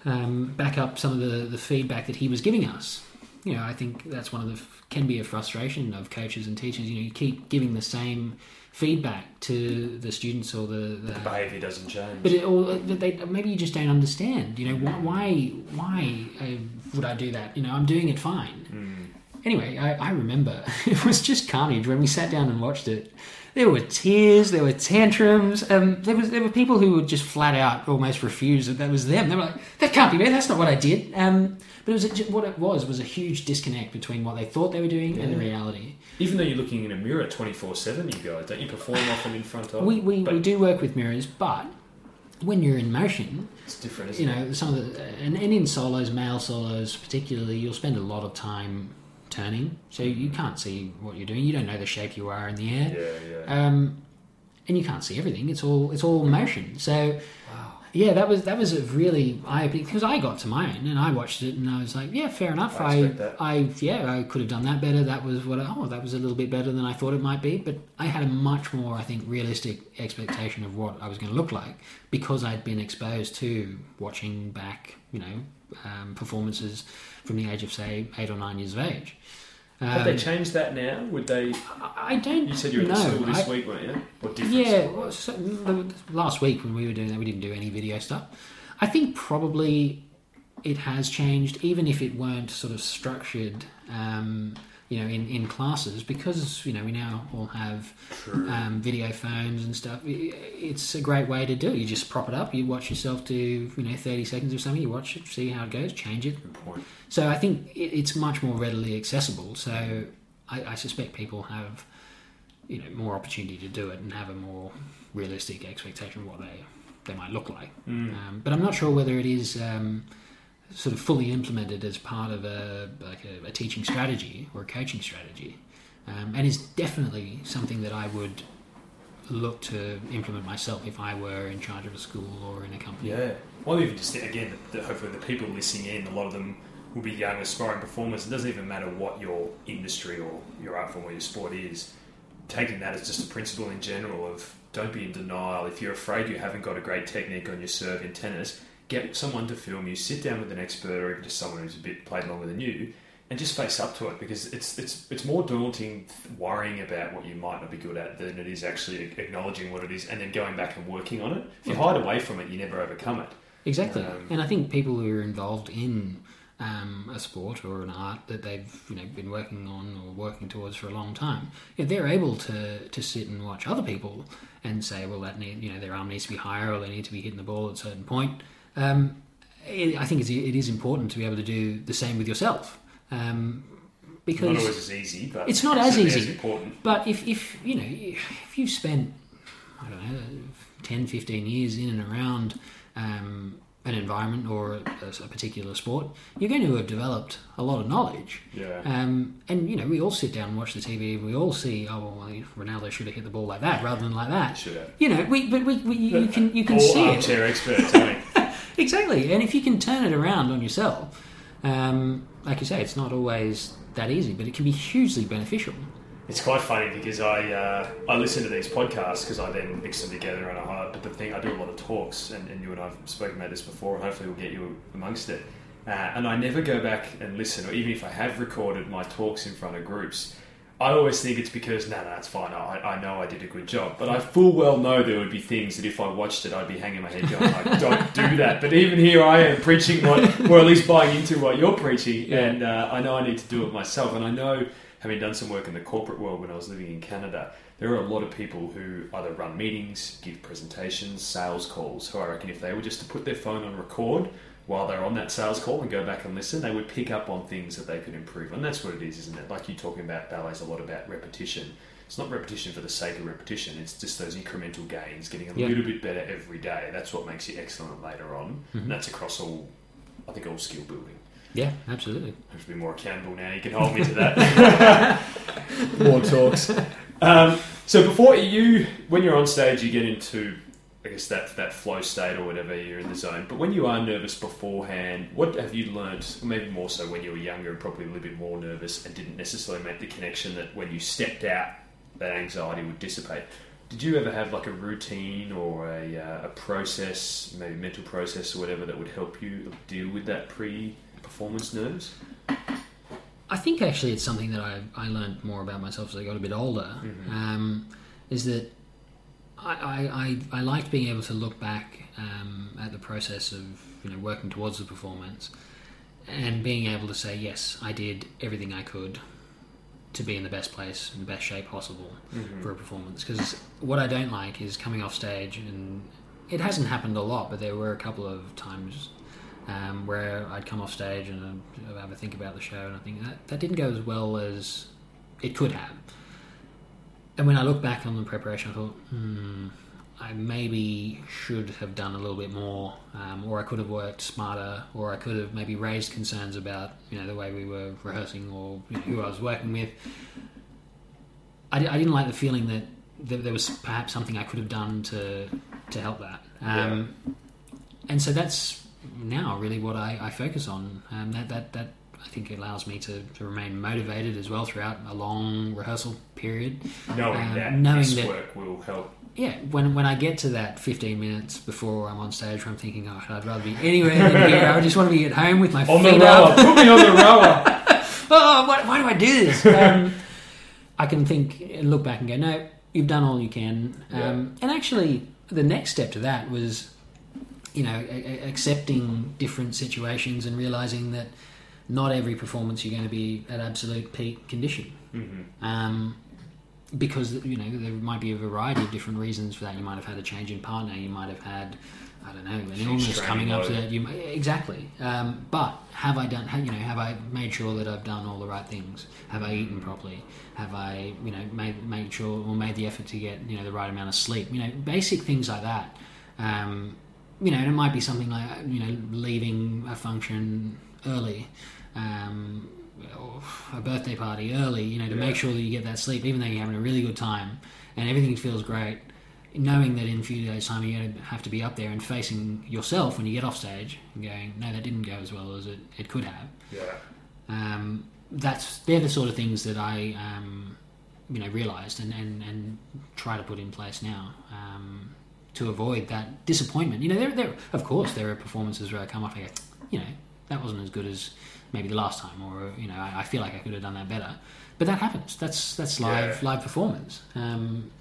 Speaker 4: um, back up some of the the feedback that he was giving us. You know, I think that's one of the can be a frustration of coaches and teachers. You know, you keep giving the same feedback to the students or the, the
Speaker 3: The behaviour doesn't change.
Speaker 4: but it, or they, maybe you just don't understand. You know why? Why, why uh, would I do that? You know, I'm doing it fine. Anyway, I, I remember <laughs> it was just carnage when we sat down and watched it. There were tears, there were tantrums. Um, there was there were people who would just flat out almost refuse that that was them. They were like, "That can't be me. That's not what I did." Um, but it was a, what it was was a huge disconnect between what they thought they were doing and the reality.
Speaker 3: Even though you're looking in a mirror 24 7, you guys, don't you perform often in front of?
Speaker 4: We we,
Speaker 3: But
Speaker 4: we do work with mirrors, but when you're in motion,
Speaker 3: It's different,
Speaker 4: you
Speaker 3: it?
Speaker 4: know some of the and, and in solos male solos particularly you'll spend a lot of time turning. So you can't see what you're doing. You don't know the shape you are in the air.
Speaker 3: Yeah, yeah.
Speaker 4: um, and you can't see everything. It's all it's all motion. So yeah that was that was a really eye opening because I got to mine and I watched it and I was like yeah fair enough
Speaker 3: I
Speaker 4: I. I yeah I could have done that better that was what I, oh that was a little bit better than I thought it might be but I had a much more I think realistic expectation of what I was going to look like because I'd been exposed to watching back you know um, performances from the age of say eight or nine years of age.
Speaker 3: Have they
Speaker 4: Um,
Speaker 3: changed that now? Would they?
Speaker 4: I don't.
Speaker 3: You said you were at
Speaker 4: know.
Speaker 3: the school this
Speaker 4: I-
Speaker 3: week, weren't you? Or different
Speaker 4: Yeah,
Speaker 3: school?
Speaker 4: well, so the, last week when we were doing that, we didn't do any video stuff. I think probably it has changed, even if it weren't sort of structured, um, you know, in, in classes, because you know we now all have um, video phones and stuff. It's a great way to do it. You just prop it up, you watch yourself do you know thirty seconds or something. You watch it, see how it goes, change it, so I think it, it's much more readily accessible. So I, I suspect people have, you know, more opportunity to do it and have a more realistic expectation of what they they might look like. Um, but I'm not sure whether it is um, sort of fully implemented as part of a like a, a teaching strategy or a coaching strategy, um, and is definitely something that I would look to implement myself if I were in charge of a school or in a company.
Speaker 3: Yeah. Well, even just again, the, hopefully the people listening in, a lot of them will be young, aspiring performers. It doesn't even matter what your industry or your art form or your sport is. Taking that as just a principle in general of don't be in denial. If you're afraid you haven't got a great technique on your serve in tennis, get someone to film you. Sit down with an expert or even just someone who's a bit played longer than you, and just face up to it because it's it's it's more daunting worrying about what you might not be good at than it is actually acknowledging what it is and then going back and working on it. If you hide away from it, you never overcome it.
Speaker 4: Exactly,
Speaker 3: Um,
Speaker 4: and I think people who are involved in um, a sport or an art that they've you know been working on or working towards for a long time, yeah, they're able to to sit and watch other people and say, well, that need you know their arm needs to be higher or they need to be hitting the ball at a certain point. Um, it, I think it's, it is important to be able to do the same with yourself. Um, because
Speaker 3: Not always as easy, but
Speaker 4: It's not as easy.
Speaker 3: important.
Speaker 4: but if, if you know, if you've spent, I don't know, 10, 15 years in and around um, an environment or a, a particular sport, you're going to have developed a lot of knowledge.
Speaker 3: Yeah.
Speaker 4: Um, and, you know, we all sit down and watch the TV and we all see, oh, well, Ronaldo should have hit the ball like that rather than like that.
Speaker 3: Should have.
Speaker 4: You know, we, but we, we, you can, you can see it.
Speaker 3: experts, I mean.
Speaker 4: Exactly, and if you can turn it around on yourself, um, like you say, it's not always that easy, but it can be hugely beneficial.
Speaker 3: It's quite funny because I uh, I listen to these podcasts because I then mix them together and I. But the thing I do a lot of talks, and, and you and I've spoken about this before, and hopefully we'll get you amongst it. Uh, and I never go back and listen, or even if I have recorded my talks in front of groups, I always think it's because no, no, it's fine. I, I know I did a good job, but I full well know there would be things that if I watched it, I'd be hanging my head going, <laughs> "I don't do that." But even here, I am preaching what, or at least buying into what you're preaching,
Speaker 4: Yeah.
Speaker 3: and uh, I know I need to do it myself. And I know, having done some work in the corporate world when I was living in Canada, there are a lot of people who either run meetings, give presentations, sales calls. Who I reckon if they were just to put their phone on record while they're on that sales call and go back and listen, they would pick up on things that they could improve. And that's what it is, isn't it? Like you're talking about ballet's a lot about repetition. It's not repetition for the sake of repetition. It's just those incremental gains, getting a
Speaker 4: Yeah.
Speaker 3: little bit better every day. That's what makes you excellent later on.
Speaker 4: Mm-hmm.
Speaker 3: And that's across all, I think, all skill building.
Speaker 4: Yeah, absolutely.
Speaker 3: I have to be more accountable now. You can hold me to that. <laughs> more talks. Um, so before you, when you're on stage, you get into, I guess that that flow state or whatever. You're in the zone. But when you are nervous beforehand, what have you learnt? Maybe more so when you were younger, and probably a little bit more nervous, and didn't necessarily make the connection that when you stepped out, that anxiety would dissipate. Did you ever have like a routine or a, uh, a process, maybe mental process or whatever, that would help you deal with that pre-performance nerves?
Speaker 4: I think actually it's something that I, I learned more about myself as I got a bit older. Um, is that I, I, I, liked being able to look back um, at the process of you know working towards the performance and being able to say yes, I did everything I could to be in the best place and the best shape possible for a performance. Because what I don't like is coming off stage and it hasn't happened a lot, but there were a couple of times um, where I'd come off stage and I'd have a think about the show, and I think that that didn't go as well as it could have. And when I look back on the preparation, I thought, hmm, I maybe should have done a little bit more, um, or I could have worked smarter, or I could have maybe raised concerns about you know the way we were rehearsing or who I was working with. I, I didn't like the feeling that, that there was perhaps something I could have done to to help that. Um, And so that's now really what I, I focus on. Um, that that that I think it allows me to, to remain motivated as well throughout a long rehearsal period.
Speaker 3: knowing
Speaker 4: Um,
Speaker 3: that
Speaker 4: knowing
Speaker 3: this
Speaker 4: that-
Speaker 3: work will help.
Speaker 4: Yeah, when when I get to that 15 minutes before I'm on stage, where I'm thinking, oh, I'd rather be anywhere than here. I just want to be at home with my
Speaker 3: On the
Speaker 4: feet
Speaker 3: rower,
Speaker 4: up.
Speaker 3: put me on the rower. <laughs>
Speaker 4: oh, why, why do I do this? Um, I can think and look back and go, no, you've done all you can. Um, And actually, the next step to that was, you know, a- a- accepting different situations and realizing that not every performance you're going to be at absolute peak condition. Um, because you know there might be a variety of different reasons for that. You might have had a change in partner. You might have had I don't know an illness coming up that. You might- exactly. Um, but have I done? You know, have I made sure that I've done all the right things? Have I eaten properly? Have I you know made made sure or made the effort to get you know the right amount of sleep? You know, basic things like that. Um, you know, and it might be something like you know leaving a function early. Um, a birthday party early, you know, to make sure that you get that sleep, even though you're having a really good time and everything feels great, knowing that in a few days' time you're going to have to be up there and facing yourself when you get off stage and going, no, that didn't go as well as it, it could have.
Speaker 3: Yeah.
Speaker 4: Um, that's they're the sort of things that I, um, you know, realised and, and, and try to put in place now um, to avoid that disappointment. You know, there, there of course there are performances where I come off and go, you know, that wasn't as good as maybe the last time, or you know, I, I feel like I could have done that better. But that happens. That's that's live
Speaker 3: Yeah.
Speaker 4: live performance. Um,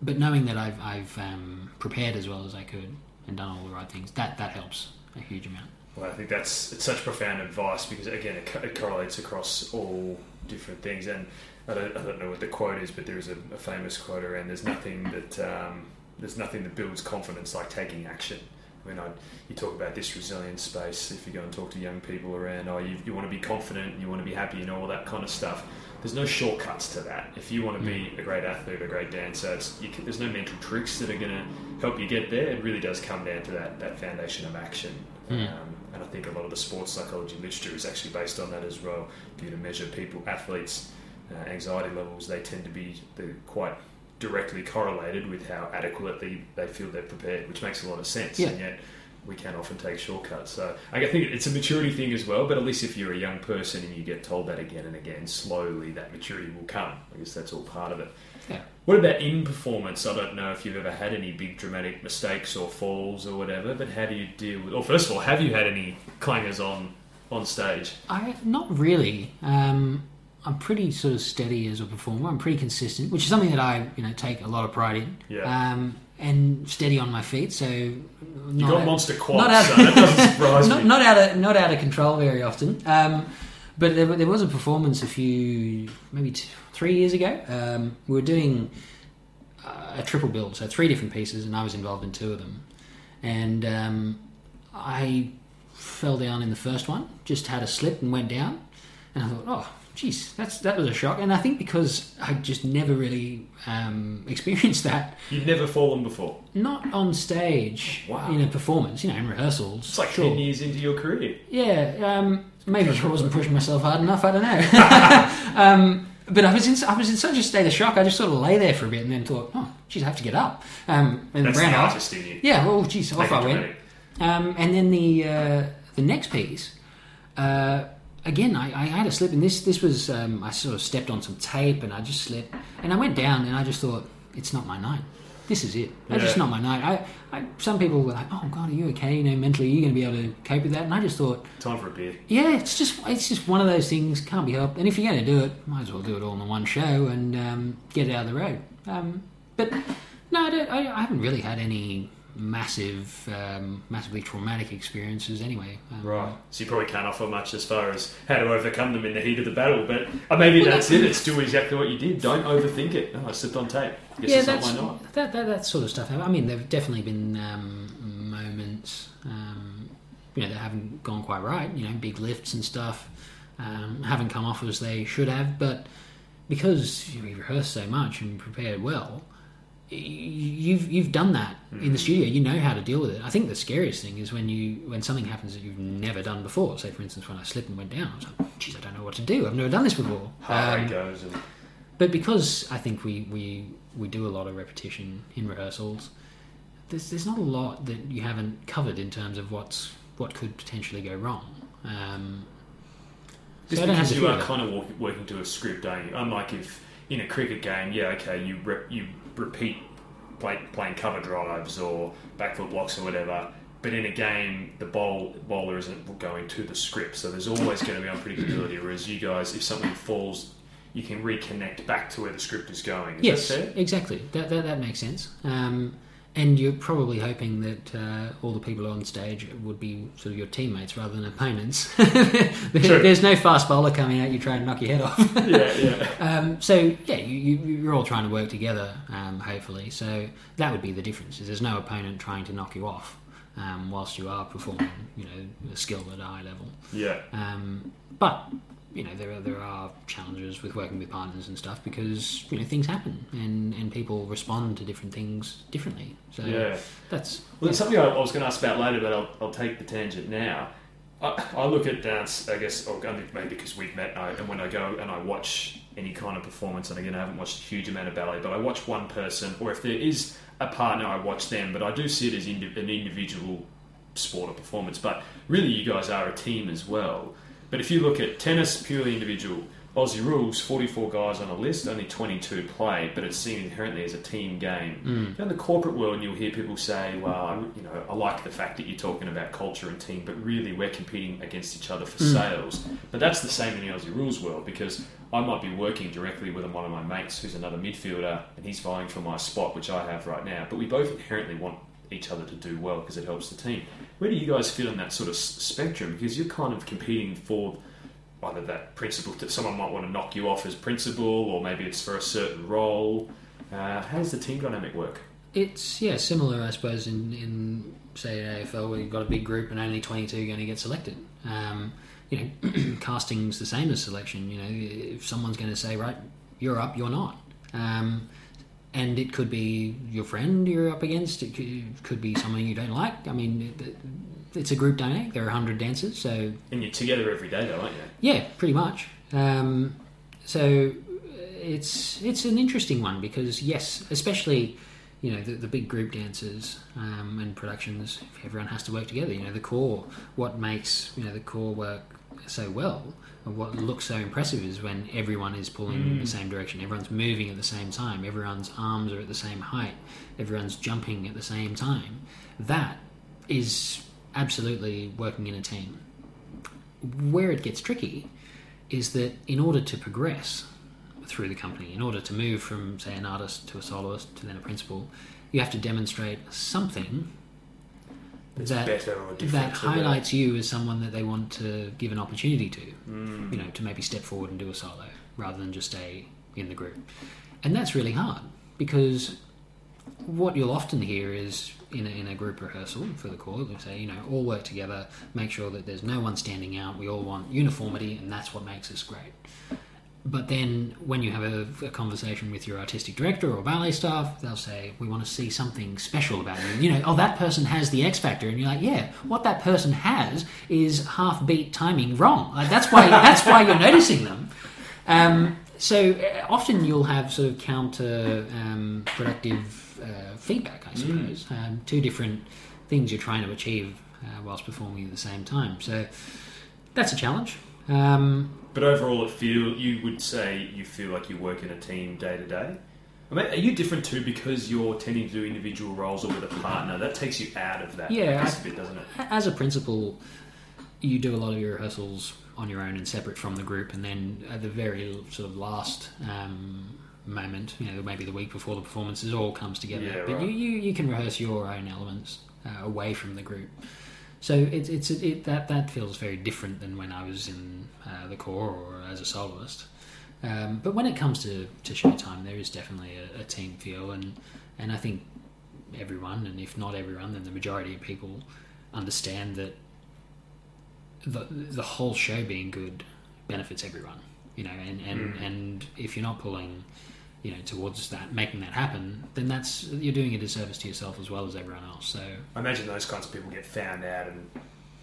Speaker 4: but knowing that I've I've um, prepared as well as I could and done all the right things, that that helps a huge amount.
Speaker 3: Well, I think that's it's such profound advice because again, it, co- it correlates across all different things. And I don't, I don't know what the quote is, but there is a, a famous quote around: "There's nothing that um, there's nothing that builds confidence like taking action." When I, you talk about this resilience space, if you go and talk to young people around, oh, you, you want to be confident you want to be happy and all that kind of stuff. There's no shortcuts to that. If you want to be a great athlete, a great dancer, it's, you there's no mental tricks that are going to help you get there. It really does come down to that, that foundation of action. Um, and I think a lot of the sports psychology literature is actually based on that as well. If you to measure people, athletes, uh, anxiety levels, they tend to be quite directly correlated with how adequately they feel they're prepared, which makes a lot of sense.
Speaker 4: Yeah.
Speaker 3: And yet we can often take shortcuts. So I think it's a maturity thing as well. But at least if you're a young person and you get told that again and again, slowly that maturity will come. I guess that's all part of it.
Speaker 4: Yeah.
Speaker 3: What about in performance? I don't know if you've ever had any big dramatic mistakes or falls or whatever, but how do you deal with? Or first of all, have you had any clangers on on stage?
Speaker 4: I not really. Um, I'm pretty sort of steady as a performer. I'm pretty consistent, which is something that I you know take a lot of pride in.
Speaker 3: Yeah.
Speaker 4: Um, and steady on my feet, so
Speaker 3: You
Speaker 4: not
Speaker 3: got
Speaker 4: out-
Speaker 3: monster
Speaker 4: not
Speaker 3: quads,
Speaker 4: out-
Speaker 3: so that doesn't <laughs> surprise
Speaker 4: not,
Speaker 3: me.
Speaker 4: not out of not out of control very often. Um, but there, there was a performance a few maybe t- three years ago. Um, we were doing uh, a triple bill, so three different pieces, and I was involved in two of them. And um, I fell down in the first one, just had a slip and went down. And I thought, oh, geez, that's that was a shock. And I think because I just never really um, <laughs> experienced that,
Speaker 3: You've never fallen before.
Speaker 4: not on stage
Speaker 3: Wow.
Speaker 4: in a performance, you know, in rehearsals.
Speaker 3: It's like
Speaker 4: sure.
Speaker 3: 10 years into your career.
Speaker 4: Yeah, um, maybe I wasn't pushing myself hard enough. I don't know. <laughs> <laughs> um, but I was in I was in such a state of shock. I just sort of lay there for a bit and then thought, oh, geez, I have to get up. Um, and
Speaker 3: That's
Speaker 4: ran
Speaker 3: the artist in you.
Speaker 4: Yeah, well, geez, off I went. Um, and then the uh, the next piece, uh, again, I, I had a slip, and this this was um, I sort of stepped on some tape, and I just slipped, and I went down, and I just thought, it's not my night. This is it. That's just not my night. I, I, some people were like, "Oh God, are you okay? You know, mentally, are you going to be able to cope with that?" And I just thought,
Speaker 3: Time for a beer.
Speaker 4: yeah, it's just it's just one of those things can't be helped. And if you're going to do it, might as well do it all in one show and um, get it out of the road. Um, but no, I, don't, I, I haven't really had any massive, um, massively traumatic experiences anyway. Um,
Speaker 3: Right. So you probably can't offer much as far as how to overcome them in the heat of the battle, but uh, maybe
Speaker 4: Well,
Speaker 3: that's
Speaker 4: that-
Speaker 3: it. It's do exactly what you did. Don't overthink it. Oh, I slipped on tape. Guess
Speaker 4: yeah, that's
Speaker 3: not my night.
Speaker 4: that, that that sort of stuff. I mean, there've definitely been um, moments, um, you know, that haven't gone quite right. You know, big lifts and stuff um, haven't come off as they should have. But because we rehearse so much and prepared well, y- you've you've done that in the studio. You know how to deal with it. I think the scariest thing is when you when something happens that you've never done before. Say, for instance, when I slipped and went down, I was like, "Geez, I don't know what to do. I've never done this before."
Speaker 3: Heart
Speaker 4: Um,
Speaker 3: goes and
Speaker 4: but because I think we, we, we do a lot of repetition in rehearsals, there's, there's not a lot that you haven't covered in terms of what's what could potentially go wrong. Um, so
Speaker 3: Just
Speaker 4: have
Speaker 3: because you are kind of walk, working to a script, aren't you? Unlike if in a cricket game, yeah, okay, you re- you repeat play, playing cover drives or backfoot blocks or whatever. But in a game, the bowl, bowler isn't going to the script, so there's always going to be unpredictability. Whereas you guys, if something falls, you can reconnect back to where the script is going. Is
Speaker 4: yes,
Speaker 3: that fair?
Speaker 4: exactly. That, that, that makes sense. Um, and you're probably hoping that uh, all the people on stage would be sort of your teammates rather than opponents. <laughs> There- There's no fast bowler coming out you trying to knock your head off. <laughs>
Speaker 3: yeah, yeah.
Speaker 4: Um, so yeah, you, you, you're all trying to work together, um, hopefully. So that would be the difference. Is there's no opponent trying to knock you off um, whilst you are performing, you know, a skill at a high level.
Speaker 3: Yeah.
Speaker 4: Um, but you know, there are there are challenges with working with partners and stuff because you know things happen and, and people respond to different things differently. So
Speaker 3: Yeah.
Speaker 4: that's
Speaker 3: Well, it's something I, I was going to ask about later, but I'll, I'll take the tangent now. I, I look at dance, I guess, or maybe because we've met, I, and when I go and I watch any kind of performance, and again, I haven't watched a huge amount of ballet, but I watch one person, or if there is a partner, I watch them, but I do see it as indi- an individual sport or performance. But really, you guys are a team as well. But if you look at tennis, purely individual, Aussie rules, 44 guys on a list, only 22 play, but it's seen inherently as a team game. Mm. In the corporate world, you'll hear people say, well, I, you know, I like the fact that you're talking about culture and team, but really we're competing against each other for mm. sales. But that's the same in the Aussie rules world because I might be working directly with one of my mates who's another midfielder and he's vying for my spot, which I have right now. But we both inherently want each other to do well because it helps the team. Where do you guys fit in that sort of spectrum? Because you're kind of competing for either that principle that someone might want to knock you off as principal, or maybe it's for a certain role. Uh, how does the team dynamic work?
Speaker 4: It's yeah similar, I suppose, in, in say AFL where you've got a big group and only twenty two are going to get selected. Um, you know, <clears throat> casting's the same as selection. You know, if someone's going to say, right, you're up, you're not, um, and it could be your friend you're up against. It could, could be someone you don't like. I mean, it, it's a group dynamic. There are hundred dancers, so
Speaker 3: And you're together every day, though, aren't you?
Speaker 4: yeah, pretty much. Um, so it's it's an interesting one because yes, especially you know the, the big group dances um, and productions, everyone has to work together. You know the corps, what makes you know the corps work so well, what looks so impressive is when everyone is pulling in the mm. same direction, everyone's moving at the same time, everyone's arms are at the same height, everyone's jumping at the same time. That is absolutely working in a team. Where it gets tricky is that in order to progress through the company, in order to move from, say, an artist to a soloist to then a principal, you have to demonstrate something
Speaker 3: That's
Speaker 4: that
Speaker 3: better or different
Speaker 4: that highlights you as someone that they want to give an opportunity to.
Speaker 3: Mm.
Speaker 4: You know, to maybe step forward and do a solo rather than just stay in the group, and that's really hard because what you'll often hear is in a, in a group rehearsal for the corps, they'll say, you know, all work together, make sure that there's no one standing out. We all want uniformity, and that's what makes us great. But then, when you have a, a conversation with your artistic director or ballet staff, they'll say, "We want to see something special about you." You know, oh, that person has the X factor, and you're like, "Yeah, what that person has is half beat timing wrong. Like, that's why <laughs> that's why you're noticing them." Um, so uh, often you'll have sort of counter um, productive uh, feedback, I suppose. Um, two different things you're trying to achieve uh, whilst performing at the same time. So that's a challenge. Um,
Speaker 3: But overall, it feel you would say you feel like you work in a team day to day. I mean, are you different too because you're tending to do individual roles or with a partner? That takes you out of that
Speaker 4: Yeah,
Speaker 3: piece
Speaker 4: I-
Speaker 3: of it, doesn't it?
Speaker 4: as a principal, you do a lot of your rehearsals on your own and separate from the group, and then at the very sort of last um, moment, you know, maybe the week before the performances, all comes together.
Speaker 3: Yeah,
Speaker 4: but
Speaker 3: right.
Speaker 4: you, you, you can rehearse your own elements uh, away from the group. So it's it's it, that that feels very different than when I was in uh, the corps or as a soloist. Um, but when it comes to, to showtime, there is definitely a, a team feel, and and I think everyone, and if not everyone, then the majority of people understand that the the whole show being good benefits everyone. You know, and and,
Speaker 3: Mm.
Speaker 4: and if you're not pulling, you know, towards that, making that happen, then that's you're doing a disservice to yourself as well as everyone else. So
Speaker 3: I imagine those kinds of people get found out and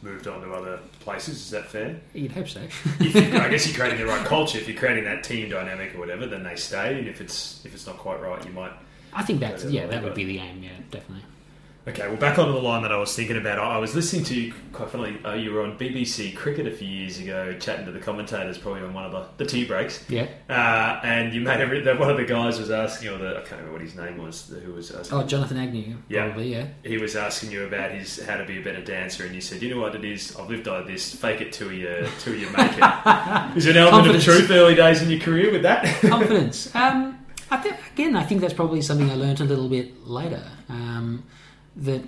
Speaker 3: moved on to other places. Is that fair?
Speaker 4: you'd hope so.
Speaker 3: if you, I guess <laughs> you're creating the right culture. If you're creating that team dynamic or whatever, then they stay. And if it's if it's not quite right, you might.
Speaker 4: I think that's
Speaker 3: yeah,
Speaker 4: that would be the aim. Yeah, definitely.
Speaker 3: Okay, well, back onto the line that I was thinking about. I was listening to, you quite funnily, uh, you were on BBC Cricket a few years ago, chatting to the commentators, probably on one of the, the tea breaks.
Speaker 4: Yeah.
Speaker 3: Uh, and you made one of the guys was asking, or the, I can't remember what his name was, who was asking.
Speaker 4: Oh, Jonathan Agnew,
Speaker 3: Yeah.
Speaker 4: probably. Yeah.
Speaker 3: He was asking you about his how to be a better dancer, and you said, "You know what it is? I've lived like this. Fake it till you till you make it." <laughs> is there an element of truth early days in your career with that? <laughs>
Speaker 4: confidence. Um, I think again, I think that's probably something I learned a little bit later. Um, that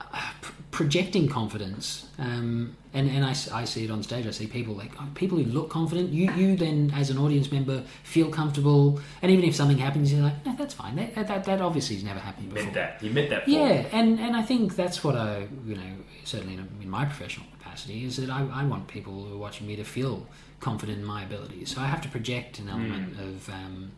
Speaker 4: uh, projecting confidence, um, and and I, I see it on stage. I see people like oh, people who look confident. You you then as an audience member feel comfortable, and even if something happens, you're like, no, that's fine. That that, that obviously has never happened before.
Speaker 3: meant that. You meant that.
Speaker 4: Yeah, and, and I think that's what I, you know, certainly in, in my professional capacity, is that I, I want people who are watching me to feel confident in my abilities. So I have to project an element of, um,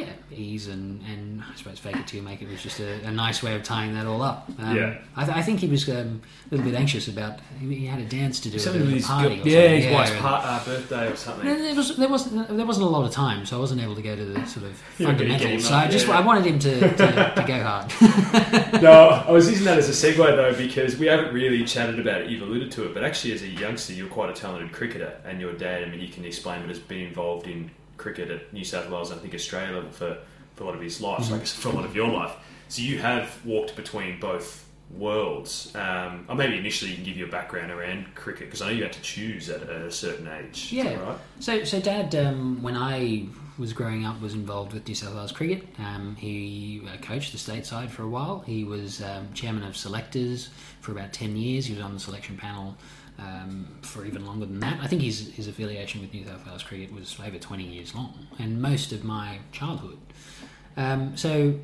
Speaker 4: yeah, ease and, and I suppose fake it till you make it was just a, a nice way of tying that all up. Um,
Speaker 3: Yeah.
Speaker 4: I, th- I think he was um, a little bit anxious about, he he had a dance to do
Speaker 3: Something
Speaker 4: at
Speaker 3: with his
Speaker 4: party. or
Speaker 3: yeah,
Speaker 4: something.
Speaker 3: his wife's
Speaker 4: and-
Speaker 3: part, uh, birthday or something.
Speaker 4: there was there wasn't there wasn't a lot of time, so I wasn't able to go to the sort of <laughs>
Speaker 3: You were gonna get him
Speaker 4: fundamentals. So
Speaker 3: up,
Speaker 4: I just
Speaker 3: yeah.
Speaker 4: I wanted him to, to, to go hard. <laughs>
Speaker 3: no, I was using that as a segue though because we haven't really chatted about it. You've alluded to it, but actually, as a youngster, you're quite a talented cricketer, and your dad. I mean, you can explain, but has been involved in cricket at New South Wales and I think Australia level for, for a lot of his life. So I guess for a lot of your life. So you have walked between both worlds. Um, or maybe initially you can give you a background around cricket because I know you had to choose at a certain age.
Speaker 4: Yeah.
Speaker 3: right?
Speaker 4: So, so Dad, um, when I was growing up, was involved with New South Wales cricket. Um, he uh, coached the state side for a while. He was um, chairman of selectors for about ten years. He was on the selection panel um, for even longer than that. I think his his affiliation with New South Wales cricket was over twenty years long, and most of my childhood. Um, so.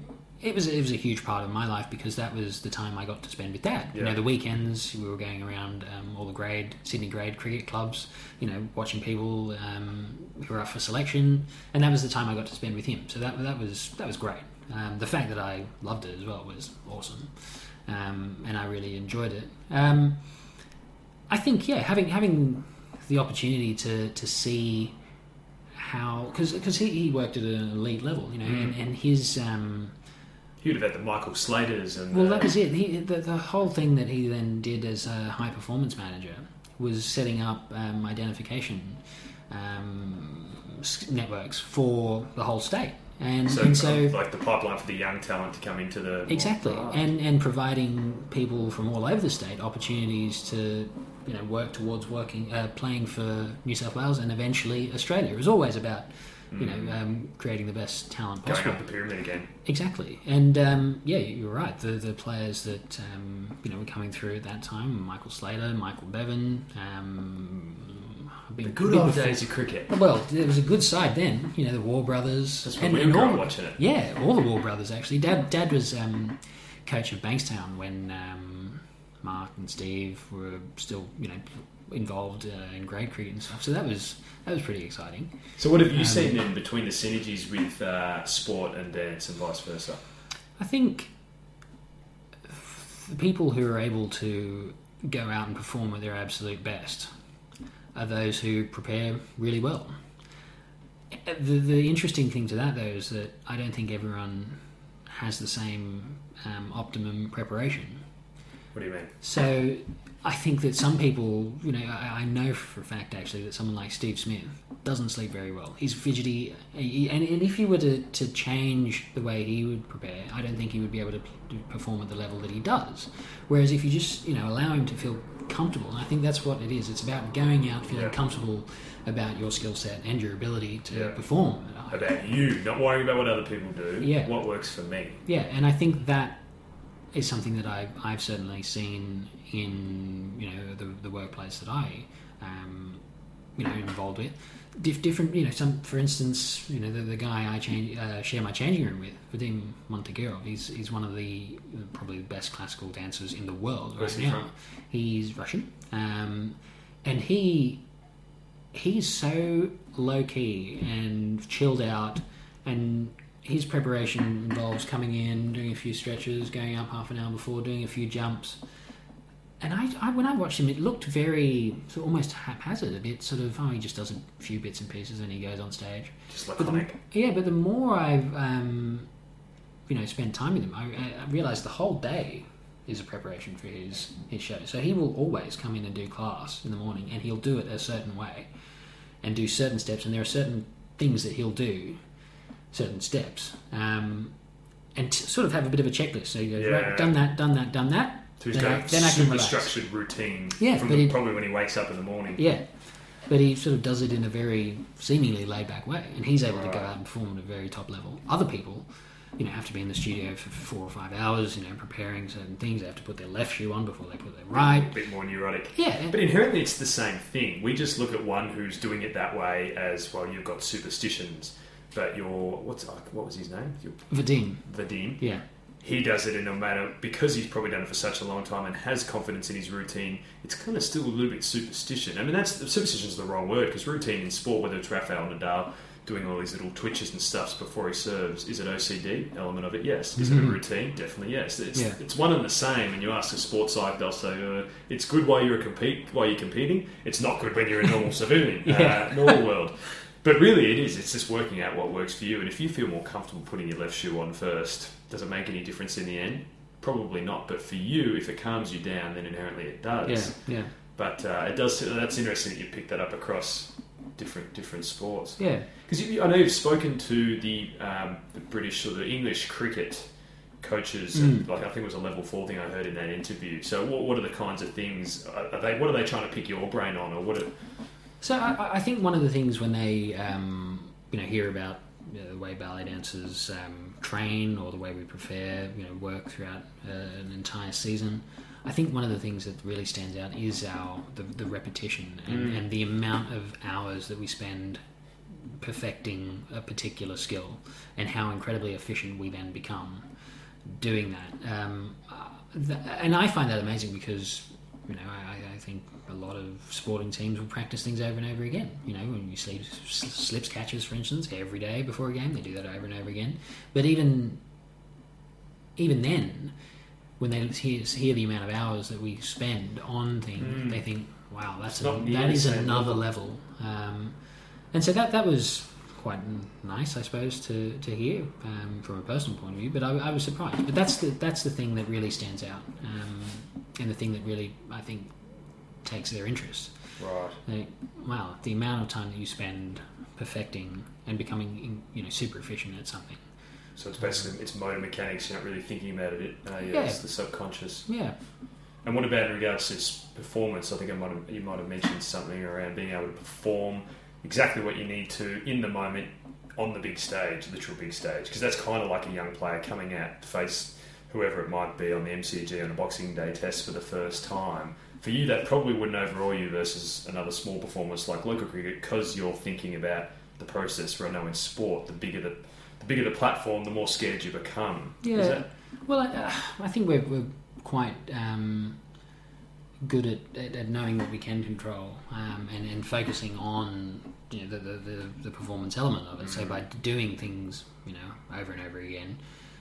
Speaker 4: It was it was a huge part of my life because that was the time I got to spend with Dad. You know, the weekends we were going around um, all the grade Sydney grade cricket clubs. You know, watching people um, who were up for selection, and that was the time I got to spend with him. So that that was that was great. Um, the fact that I loved it as well was awesome, um, and I really enjoyed it. Um, I think yeah, having having the opportunity to to see how because because he, he worked at an elite level, you know, and, and his um,
Speaker 3: You'd have had the Michael Slaters and
Speaker 4: well,
Speaker 3: the-
Speaker 4: that was it. He, the, the whole thing that he then did as a high performance manager was setting up um, identification um, networks for the whole state, and
Speaker 3: so,
Speaker 4: and so
Speaker 3: like the pipeline for the young talent to come into the
Speaker 4: exactly, and and providing people from all over the state opportunities to you know work towards working uh, playing for New South Wales and eventually Australia. It was always about you know um, creating the best talent
Speaker 3: Going
Speaker 4: possible.
Speaker 3: up the pyramid again.
Speaker 4: Exactly, and um, yeah, you're right. The the players that um, you know were coming through at that time: Michael Slater, Michael Bevan. Um, been
Speaker 3: Good
Speaker 4: been
Speaker 3: old days of cricket.
Speaker 4: Well, it was a good side then. You know, the Waugh Brothers.
Speaker 3: That's when we were watching it.
Speaker 4: Yeah, all the Waugh Brothers actually. Dad, Dad was um, coach of Bankstown when um, Mark and Steve were still, you know, involved uh, in grade cricket and stuff. So that was that was pretty exciting.
Speaker 3: So, what have you
Speaker 4: Um,
Speaker 3: seen then between the synergies with uh, sport and dance and vice versa?
Speaker 4: I think the people who are able to go out and perform at their absolute best are those who prepare really well. The, the interesting thing to that, though, is that I don't think everyone has the same um, optimum preparation.
Speaker 3: What do you mean?
Speaker 4: So I think that some people, you know, I, I know for a fact actually that someone like Steve Smith doesn't sleep very well. He's fidgety, he- and, and if you were to, to change the way he would prepare, I don't think he would be able to, p- perform at the level that he does. Whereas if you just, you know, allow him to feel comfortable, and I think that's what it is. It's about going out feeling
Speaker 3: Yeah.
Speaker 4: comfortable about your skill set and your ability to
Speaker 3: Yeah.
Speaker 4: perform.
Speaker 3: About you, not worrying about what other people do.
Speaker 4: Yeah.
Speaker 3: What works for me?
Speaker 4: Yeah, and I think that is something that I've, I've certainly seen in you know the, the workplace that I um, you know involved with. Dif- different, you know, some for instance, you know, the, the guy I change, uh, share my changing room with, Vadim Muntagirov. He's he's one of the probably the best classical dancers in the world
Speaker 3: Where's
Speaker 4: right
Speaker 3: he
Speaker 4: now.
Speaker 3: from?
Speaker 4: He's Russian, um, and he he's so low key and chilled out, and his preparation involves coming in, doing a few stretches, going up half an hour before, doing a few jumps. And I, I when I watched him, it looked very sort of almost haphazard, a bit sort of oh he just does a few bits and pieces and he goes on stage.
Speaker 3: Just
Speaker 4: But the,
Speaker 3: laconic.
Speaker 4: yeah, but the more I've um, you know spent time with him, I, I realised the whole day is a preparation for his his show. So he will always come in and do class in the morning, and he'll do it a certain way, and do certain steps, and there are certain things that he'll do, certain steps, um, and t- sort of have a bit of a checklist. So he goes,
Speaker 3: Yeah.
Speaker 4: right, done that, done that, done that.
Speaker 3: So he's
Speaker 4: then
Speaker 3: got
Speaker 4: I-
Speaker 3: a
Speaker 4: then
Speaker 3: super structured routine.
Speaker 4: Yeah,
Speaker 3: from the,
Speaker 4: he-
Speaker 3: probably when he wakes up in the morning.
Speaker 4: Yeah, but he sort of does it in a very seemingly laid back way, and he's able to go out and perform at a very top level. Other people, you know, have to be in the studio for four or five hours, you know, preparing certain things. They have to put their left shoe on before they put their right.
Speaker 3: A
Speaker 4: right.
Speaker 3: bit more neurotic.
Speaker 4: Yeah,
Speaker 3: But inherently, it's the same thing. We just look at one who's doing it that way as well. You've got superstitions, but your what's what was his name? Your
Speaker 4: Vadim.
Speaker 3: Vadim.
Speaker 4: Yeah,
Speaker 3: He does it in a manner because he's probably done it for such a long time and has confidence in his routine. It's kind of still a little bit superstition. I mean, that's superstition is the wrong word because routine in sport, whether it's Rafael Nadal doing all these little twitches and stuffs before he serves, is it OCD element of it? Yes. Is it a routine? Definitely yes. It's,
Speaker 4: Yeah.
Speaker 3: it's one and the same. And you ask a sports psych, they'll say uh, it's good while you're a compete while you're competing. It's not good when you're a normal <laughs> civilian,
Speaker 4: Yeah.
Speaker 3: uh, normal world. But really, it is. It's just working out what works for you. And if you feel more comfortable putting your left shoe on first, does it make any difference in the end? Probably not. But for you, if it calms you down, then inherently it does.
Speaker 4: yeah, yeah,
Speaker 3: But uh, it does. That's interesting that you picked that up across different different sports.
Speaker 4: yeah.
Speaker 3: Because I know you've spoken to the um, the British or the English cricket coaches. And, like I think it was a level four thing I heard in that interview. So what, what are the kinds of things? Are are they what are they trying to pick your brain on, or what? Are,
Speaker 4: So I, I think one of the things when they um, you know hear about you know, the way ballet dancers um, train or the way we prepare you know work throughout uh, an entire season, I think one of the things that really stands out is our the, the repetition and, and the amount of hours that we spend perfecting a particular skill and how incredibly efficient we then become doing that. Um, uh, th- and I find that amazing because you know I, I think a lot of sporting teams will practice things over and over again. You know, when you sleep s- slips catches, for instance, every day before a game, they do that over and over again. But even even then, when they hear, hear the amount of hours that we spend on things, they think, "Wow, that's a, that is another level." Um, and so that that was quite nice, I suppose, to, to hear um, from a personal point of view. But I, I was surprised. But that's the that's the thing that really stands out, um, and the thing that really I think takes their interest.
Speaker 3: right.
Speaker 4: Like, wow, the amount of time that you spend perfecting and becoming you know super efficient at something.
Speaker 3: So it's basically it's motor mechanics. You're not really thinking about it. Uh, yeah,
Speaker 4: Yeah.
Speaker 3: It's the subconscious.
Speaker 4: Yeah,
Speaker 3: And what about in regards to s- performance? I think I might have, you might have mentioned something around being able to perform exactly what you need to in the moment on the big stage, literal big stage, because that's kind of like a young player coming out to face whoever it might be on the MCG on a Boxing Day test for the first time. For you, that probably wouldn't overawe you versus another small performance like local cricket because you're thinking about the process. I know in sport, the bigger the the bigger the platform, the more scared you become. Is
Speaker 4: Yeah.
Speaker 3: that-
Speaker 4: Well, I, uh, I think we're, we're quite um, good at, at, at knowing what we can control um, and, and focusing on you know, the, the, the, the performance element of it. So by doing things you know over and over again,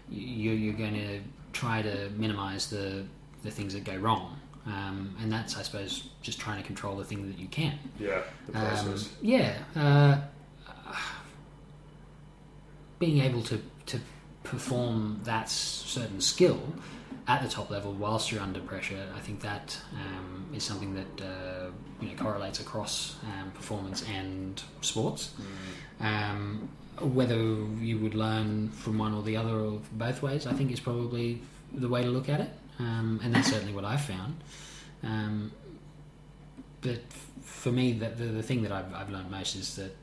Speaker 4: you, you're going to try to minimise the the things that go wrong. Um, and that's, I suppose, just trying to control the thing that you can.
Speaker 3: yeah, the
Speaker 4: Um, yeah, uh, being able to, to perform that certain skill at the top level whilst you're under pressure, I think that um, is something that uh, you know correlates across um, performance and sports. Um, whether you would learn from one or the other or both ways, I think is probably the way to look at it, um, and that's certainly what I've found. Um, but for me, the, the, the thing that I've, I've learned most is that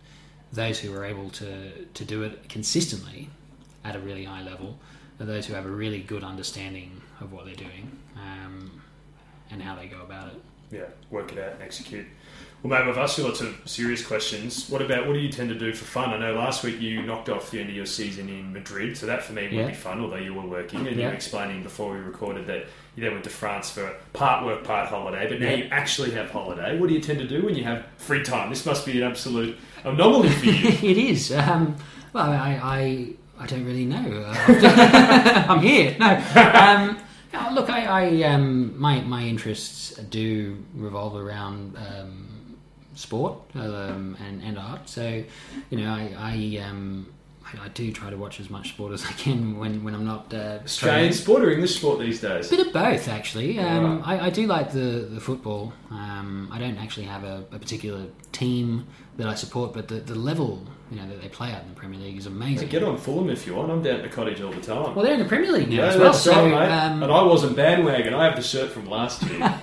Speaker 4: those who are able to, to do it consistently at a really high level are those who have a really good understanding of what they're doing um, and how they go about it.
Speaker 3: Yeah, work it out and execute. Well, mate, we've asked you lots of serious questions. What about what do you tend to do for fun? I know last week you knocked off the end of your season in Madrid, so that for me would
Speaker 4: Yeah.
Speaker 3: be fun, although you were working. And you
Speaker 4: Yeah.
Speaker 3: were explaining before we recorded that you then went to France for part work, part holiday, but now
Speaker 4: Yeah.
Speaker 3: you actually have holiday. What do you tend to do when you have free time? This must be an absolute anomaly for you. <laughs>
Speaker 4: it is. Um, well, I, I, I don't really know. Uh, <laughs> I'm here. No. Um, look, I, I um, my my interests do revolve around um, sport um, and and art. So, you know, I I, um, I I do try to watch as much sport as I can when when I'm not uh,
Speaker 3: Australian
Speaker 4: training.
Speaker 3: sport or English sport these days?
Speaker 4: A bit of both, actually. Um,
Speaker 3: Right.
Speaker 4: I, I do like the, the football. Um, I don't actually have a, a particular team that I support, but the, the level you know that they play out in the Premier League is amazing.
Speaker 3: Get on Fulham if you want. I'm down at the cottage all the time.
Speaker 4: Well, they're in the Premier League now
Speaker 3: Yeah,
Speaker 4: as well.
Speaker 3: that's
Speaker 4: So,
Speaker 3: right, mate.
Speaker 4: um,
Speaker 3: and I wasn't bandwagon. I have the shirt from last year. <laughs>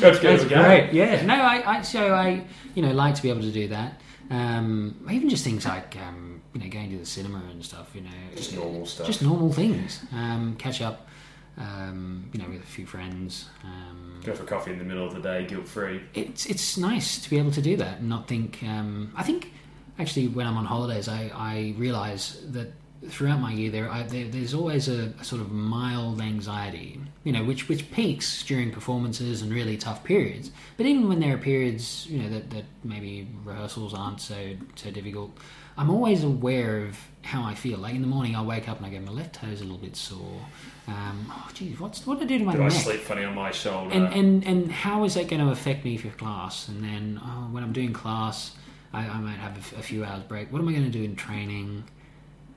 Speaker 4: That's
Speaker 3: to
Speaker 4: great. Yeah. No, I, I so I you know like to be able to do that. Um, even just things like um, you know going to the cinema and stuff. You know,
Speaker 3: Just normal stuff.
Speaker 4: Just normal things. Um, catch up. Um, you know, with a few friends. Um,
Speaker 3: Go for coffee in the middle of the day, guilt free.
Speaker 4: it's it's nice to be able to do that and not think. Um, I think actually when I'm on holidays, I, I realise that throughout my year there, I, there there's always a, a sort of mild anxiety, you know, which which peaks during performances and really tough periods. But even when there are periods, you know, that, that maybe rehearsals aren't so so difficult, I'm always aware of how I feel. Like in the morning, I'll wake up and I go, my left toe's a little bit sore. Um, oh, geez, what's what did I do to my
Speaker 3: Did I sleep funny on my shoulder?
Speaker 4: and, and and how is that going to affect me for class? And then oh, when I'm doing class, I, I might have a, f- a few hours break. What am I going to do in training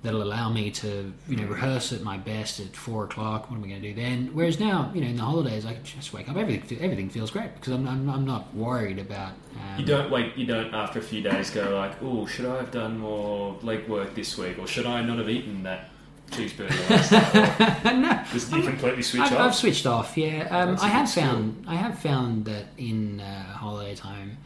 Speaker 4: that'll allow me to you know rehearse at my best at four o'clock? What am I going to do then? Whereas now, you know, in the holidays, I can just wake up. Everything everything feels great because I'm I'm, I'm not worried about. Um,
Speaker 3: you don't wait. You don't after a few days go like, oh, should I have done more leg work this week, or should I not have eaten that cheeseburger last night? Or <laughs>
Speaker 4: no,
Speaker 3: Just you completely switch
Speaker 4: I've,
Speaker 3: off.
Speaker 4: I've switched off. Yeah, um, I have found I have found that in uh, holiday time,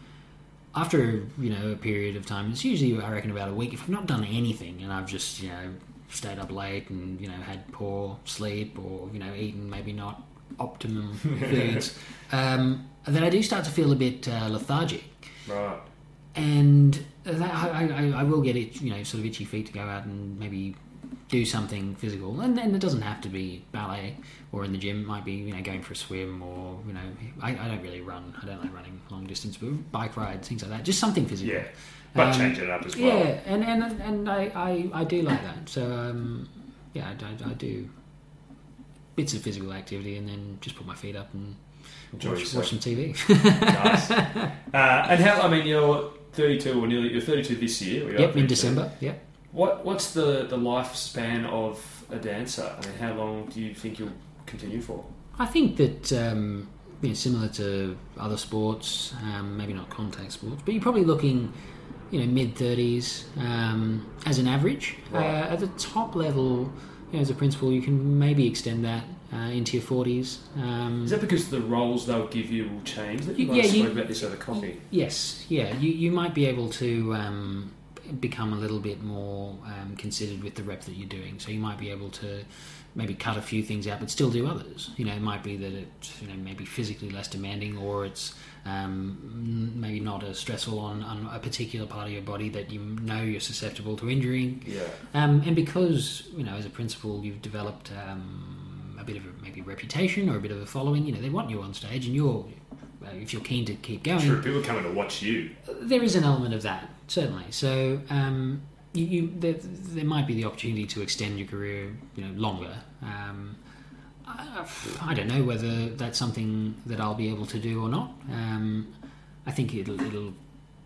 Speaker 4: after you know a period of time, it's usually I reckon about a week. If I've not done anything and I've just you know stayed up late and you know had poor sleep or you know eaten maybe not optimum <laughs> foods, um, then I do start to feel a bit uh, lethargic
Speaker 3: right.
Speaker 4: and that, I, I, I will get it, you know, sort of itchy feet to go out and maybe do something physical, and then it doesn't have to be ballet or in the gym. It might be you know going for a swim or you know I, I don't really run. I don't like running long distance, but bike rides, things like that. Just something physical.
Speaker 3: Yeah. But
Speaker 4: Um,
Speaker 3: changing it up as well.
Speaker 4: Yeah, and and and I, I, I do like that. So um, yeah, I, I, I do bits of physical activity, and then just put my feet up and watch, watch some TV. <laughs> <laughs>
Speaker 3: nice. Uh, and how? I mean, you're 32 or nearly. You're 32 this year.
Speaker 4: yep, in December. Yep.
Speaker 3: What What's the the lifespan of a dancer? I mean, how long do you think you'll continue for?
Speaker 4: I think that um, you know, similar to other sports, um, maybe not contact sports, but you're probably looking, you know, mid thirties um, as an average.
Speaker 3: Right.
Speaker 4: Uh, at the top level, you know, as a principal, you can maybe extend that uh, into your forties. Um,
Speaker 3: Is that because the roles they'll give you will change? That you
Speaker 4: Yeah,
Speaker 3: might
Speaker 4: you-
Speaker 3: spoke about this over coffee.
Speaker 4: Yes, yeah, you, you might be able to um, become a little bit more um, considered with the rep that you're doing. So you might be able to maybe cut a few things out, but still do others. You know, it might be that it's you know maybe physically less demanding, or it's um, maybe not as stressful on, on a particular part of your body that you know you're susceptible to injuring.
Speaker 3: Yeah.
Speaker 4: Um, and because you know, as a principal, you've developed um, a bit of a, maybe reputation or a bit of a following. You know, they want you on stage, and you're if you're keen to keep going,
Speaker 3: True, people are coming to watch you.
Speaker 4: there is an element of that certainly. So um, you, you there, there might be the opportunity to extend your career, you know, longer. Um, I, I don't know whether that's something that I'll be able to do or not. Um, I think it'll, it'll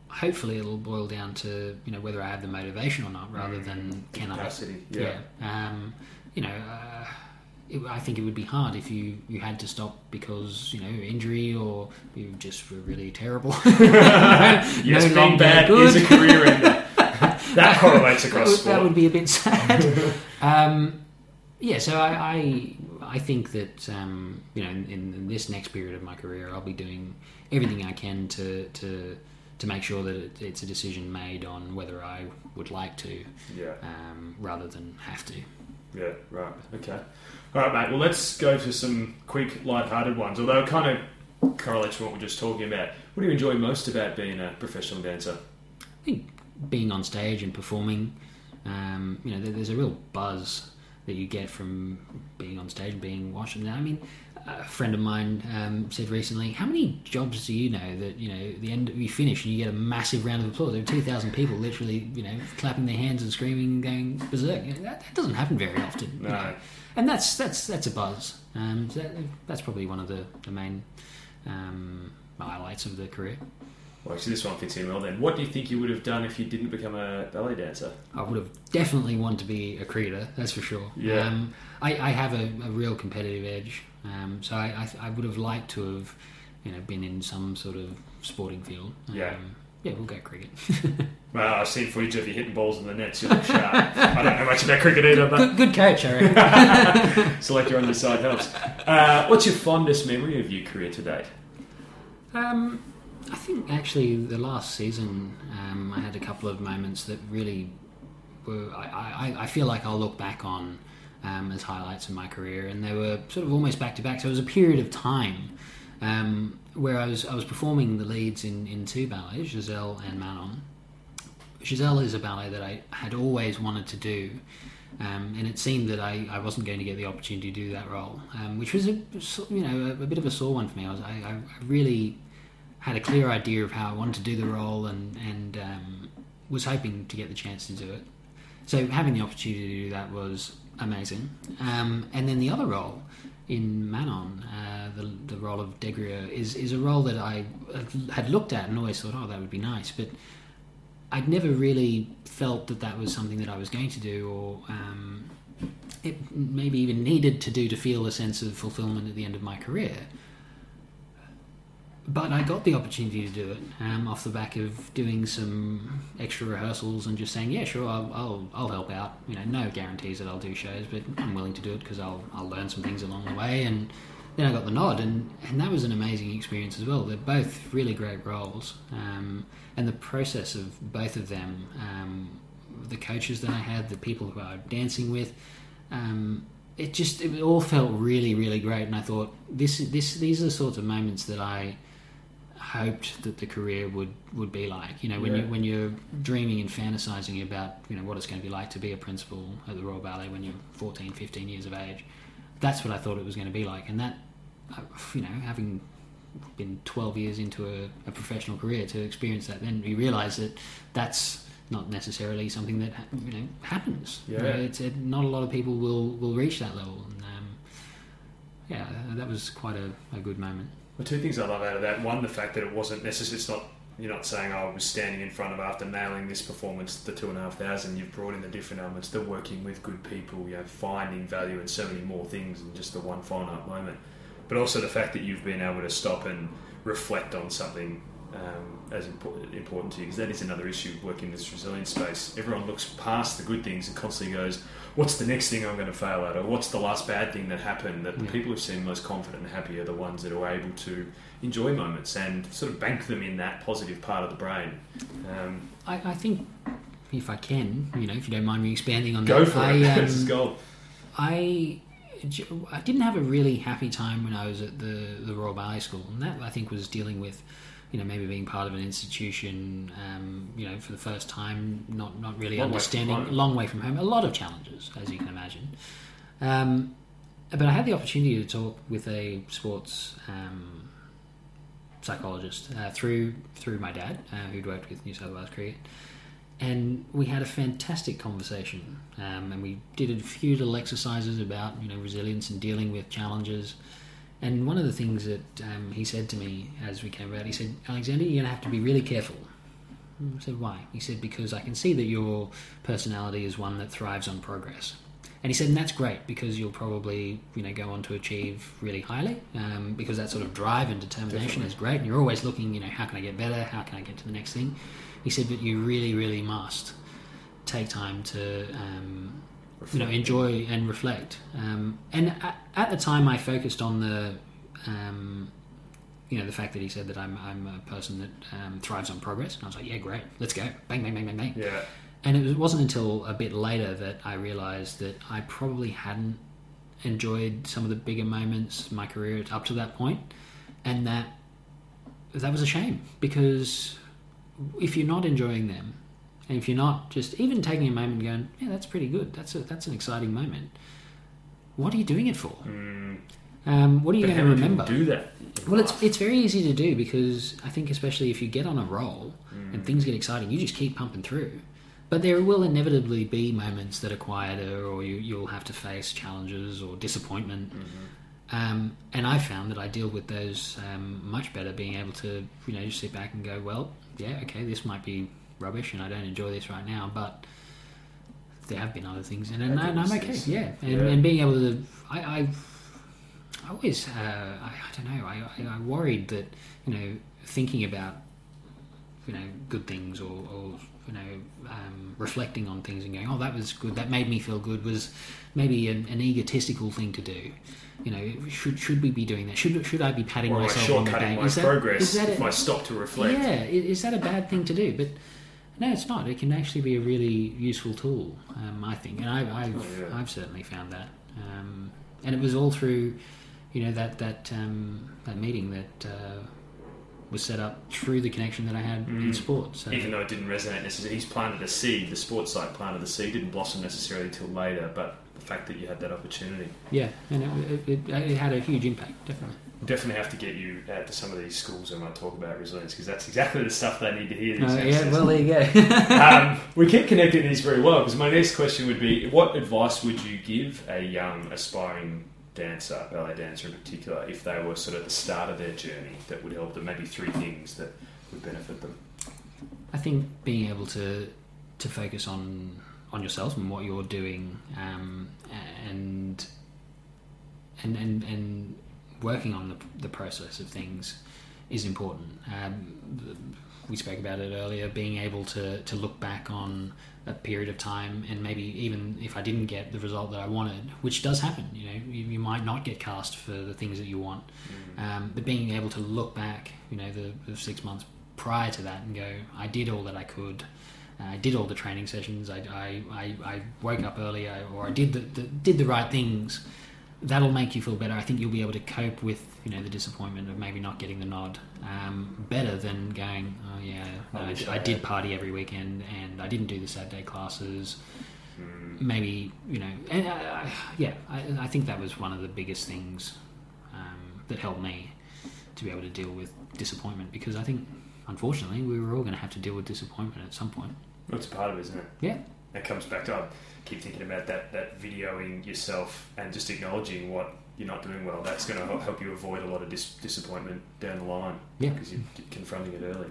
Speaker 4: hopefully it'll boil down to you know whether I have the motivation or not, rather than can I.
Speaker 3: Capacity,
Speaker 4: Yeah.
Speaker 3: yeah.
Speaker 4: Um, you know. Uh, it, I think it would be hard if you, you had to stop because you know injury or you just were really terrible. <laughs> <laughs>
Speaker 3: Yes,
Speaker 4: no
Speaker 3: being bad is a career ender. <laughs> that correlates
Speaker 4: that,
Speaker 3: across
Speaker 4: would,
Speaker 3: sport.
Speaker 4: that would be a bit sad. um, yeah, so I, I I think that um, you know in, in this next period of my career, I'll be doing everything I can to to to make sure that it, it's a decision made on whether I would like to,
Speaker 3: Yeah.
Speaker 4: um, rather than have to.
Speaker 3: Yeah, right. Okay. All right, mate. Well, let's go to some quick, light-hearted ones. Although it kind of correlates to what we're just talking about. What do you enjoy most about being a professional dancer?
Speaker 4: I think being on stage and performing, um, you know, there, there's a real buzz that you get from being on stage and being watched. And I mean, a friend of mine um, said recently, "How many jobs do you know that you know the end you finish and you get a massive round of applause? There are two thousand people literally, you know, clapping their hands and screaming and going berserk. You know, that, that doesn't happen very often. you
Speaker 3: No.
Speaker 4: know. And that's that's that's a buzz. Um, so that, that's probably one of the the main um, highlights of the career.
Speaker 3: Well, actually, this one fits in well. Then, what do you think you would have done if you didn't become a ballet dancer?
Speaker 4: I would have definitely wanted to be a cricketer, that's for sure.
Speaker 3: Yeah.
Speaker 4: Um, I, I have a, a real competitive edge, um, so I, I, I would have liked to have, you know, been in some sort of sporting field. Um,
Speaker 3: Yeah.
Speaker 4: Yeah, we'll go cricket. <laughs>
Speaker 3: Well, I've seen footage of you hitting balls in the nets. You look sharp. I don't know much about cricket either, but
Speaker 4: good, good coach, I reckon. <laughs>
Speaker 3: selector on your side helps. Uh, what's your fondest memory of your career to date?
Speaker 4: Um, I think actually the last season um, I had a couple of moments that really were. I, I, I feel like I'll look back on um, as highlights in my career, and they were sort of almost back to back. So it was a period of time um, where I was I was performing the leads in, in two ballets, Giselle and Manon. Giselle is a ballet that I had always wanted to do. Um, and it seemed that I, I wasn't going to get the opportunity to do that role, um, which was a you know a, a bit of a sore one for me. I was I, I really had a clear idea of how I wanted to do the role and and um, was hoping to get the chance to do it. So having the opportunity to do that was amazing. Um, and then the other role in Manon, uh, the the role of Des Grieux, is is a role that I had looked at and always thought, oh, that would be nice, but I'd never really felt that that was something that I was going to do, or um, it maybe even needed to do to feel a sense of fulfillment at the end of my career. But I got the opportunity to do it um, off the back of doing some extra rehearsals and just saying, "Yeah, sure, I'll, I'll, I'll help out." You know, no guarantees that I'll do shows, but I'm willing to do it because I'll, I'll learn some things along the way. And then I got the nod, and, and that was an amazing experience as well. They're both really great roles, um, and the process of both of them, um, the coaches that I had, the people who I was dancing with, um, it just it all felt really really great. And I thought this this these are the sorts of moments that I hoped that the career would, would be like. You know, when
Speaker 3: Yeah.
Speaker 4: you when you're dreaming and fantasizing about you know what it's going to be like to be a principal at the Royal Ballet when you're 14, 15 years of age. That's what I thought it was going to be like, and that uh, you know having been 12 years into a, a professional career to experience that, then you realise that that's not necessarily something that you know happens. You know,
Speaker 3: Yeah.
Speaker 4: it's it, not a lot of people will will reach that level, and um, yeah, that was quite a, a good moment.
Speaker 3: Well, two things I love out of that. One, the fact that it wasn't necessarily. It's not. You're not saying oh, I was standing in front of after nailing this performance, the two and a half thousand. You've brought in the different elements. The working with good people. You know, finding value in so many more things than just the one finite moment. But also the fact that you've been able to stop and reflect on something um, as important, important to you? Because that is another issue of working in this resilience space. Everyone looks past the good things and constantly goes, "What's the next thing I'm going to fail at?" or "What's the last bad thing that happened?" That the
Speaker 4: Yeah.
Speaker 3: people who seem most confident and happy are the ones that are able to enjoy moments and sort of bank them in that positive part of the brain. Um,
Speaker 4: I, I think if I can, you know, if you don't mind me expanding on
Speaker 3: go
Speaker 4: that,
Speaker 3: for
Speaker 4: I,
Speaker 3: it. <laughs>
Speaker 4: um,
Speaker 3: this is gold.
Speaker 4: I I didn't have a really happy time when I was at the the Royal Ballet School, and that I think was dealing with, you know, maybe being part of an institution, um, you know, for the first time, not not really
Speaker 3: Long
Speaker 4: understanding,
Speaker 3: home.
Speaker 4: long way from home, a lot of challenges, as you can imagine. Um, but I had the opportunity to talk with a sports um, psychologist uh, through through my dad, uh, who'd worked with New South Wales Cricket, and we had a fantastic conversation. Um, and we did a few little exercises about you know resilience and dealing with challenges. And one of the things that um, he said to me as we came out, he said, "Alexander, you're going to have to be really careful." I said, "Why?" He said, "Because I can see that your personality is one that thrives on progress." And he said, and that's great because you'll probably, you know, go on to achieve really highly um, because that sort of drive and determination is great. And you're always looking, you know, how can I get better? How can I get to the next thing? He said, but you really, really must take time to, um, you know, enjoy and reflect. Um, and at, at the time, I focused on the, um, you know, the fact that he said that I'm, I'm a person that um, thrives on progress. And I was like, yeah, great, let's go, bang, bang, bang, bang, bang.
Speaker 3: Yeah.
Speaker 4: And it wasn't until a bit later that I realised that I probably hadn't enjoyed some of the bigger moments in my career up to that point, and that that was a shame because if you're not enjoying them, and if you're not just even taking a moment and going, yeah, that's pretty good, that's a, that's an exciting moment. What are you doing it for? Um, what are you
Speaker 3: But
Speaker 4: going to remember?
Speaker 3: do that?
Speaker 4: Well, it's
Speaker 3: life?
Speaker 4: it's very easy to do because I think especially if you get on a roll and things get exciting, you just keep pumping through. But there will inevitably be moments that are quieter, or you you'll have to face challenges or disappointment. Um, and I found that I deal with those um, much better, being able to you know just sit back and go, well, yeah, okay, this might be rubbish, and I don't enjoy this right now, but there have been other things, and, and, and I'm okay, yeah. And,
Speaker 3: Yeah.
Speaker 4: and being able to, I, I I always, uh, I, I don't know, I, I, I worried that, you know, thinking about, you know, good things or, or you know, um, reflecting on things and going, oh, that was good, that made me feel good, was maybe an, an egotistical thing to do. You know, should should we be doing that? Should should I be patting
Speaker 3: or
Speaker 4: myself on the back?
Speaker 3: my
Speaker 4: Is that-
Speaker 3: progress
Speaker 4: is that
Speaker 3: if
Speaker 4: a-
Speaker 3: I stop to reflect?
Speaker 4: yeah, is that a bad thing to do? But no, it's not. It can actually be a really useful tool, um, I think, and I, I've
Speaker 3: Oh, yeah.
Speaker 4: I've certainly found that. Um, and it was all through, you know, that that um, that meeting that uh, was set up through the connection that I had in sport. So
Speaker 3: Even though it didn't resonate necessarily, he's planted a seed. The sports site planted the seed. Didn't blossom necessarily until later, but the fact that you had that opportunity,
Speaker 4: yeah, and it, it, it, it had a huge impact, definitely.
Speaker 3: Definitely have to get you out to some of these schools and might talk about resilience because that's exactly the stuff they need to hear. These
Speaker 4: Uh, yeah, well, there you go. <laughs> <laughs>
Speaker 3: um, we keep connecting these very well because my next question would be: What advice would you give a young aspiring dancer, ballet dancer in particular, if they were sort of at the start of their journey that would help them? Maybe three things that would benefit them.
Speaker 4: I think being able to to focus on on yourself and what you're doing, um, and and and and working on the, the process of things is important. Um, we spoke about it earlier. Being able to to look back on a period of time and maybe even if I didn't get the result that I wanted, which does happen, you know, you, you might not get cast for the things that you want. Um, but being able to look back, you know, the, the six months prior to that and go, I did all that I could. Uh, I did all the training sessions. I, I, I, I woke up early, I, or I did the, the did the right things. That'll make you feel better. I think you'll be able to cope with you know the disappointment of maybe not getting the nod um, better than going, oh yeah, no,
Speaker 3: I
Speaker 4: I,
Speaker 3: I
Speaker 4: I did party every weekend and I didn't do the Saturday classes.
Speaker 3: Mm.
Speaker 4: Maybe you know, and uh, yeah, I, I think that was one of the biggest things um, that helped me to be able to deal with disappointment because I think unfortunately we were all going to have to deal with disappointment at some point.
Speaker 3: That's a part of it, isn't it?
Speaker 4: Yeah,
Speaker 3: That comes back to I keep thinking about that that videoing yourself and just acknowledging what you're not doing well. That's going to help, you avoid a lot of dis- disappointment down the line.
Speaker 4: Yeah.
Speaker 3: because you're confronting it early.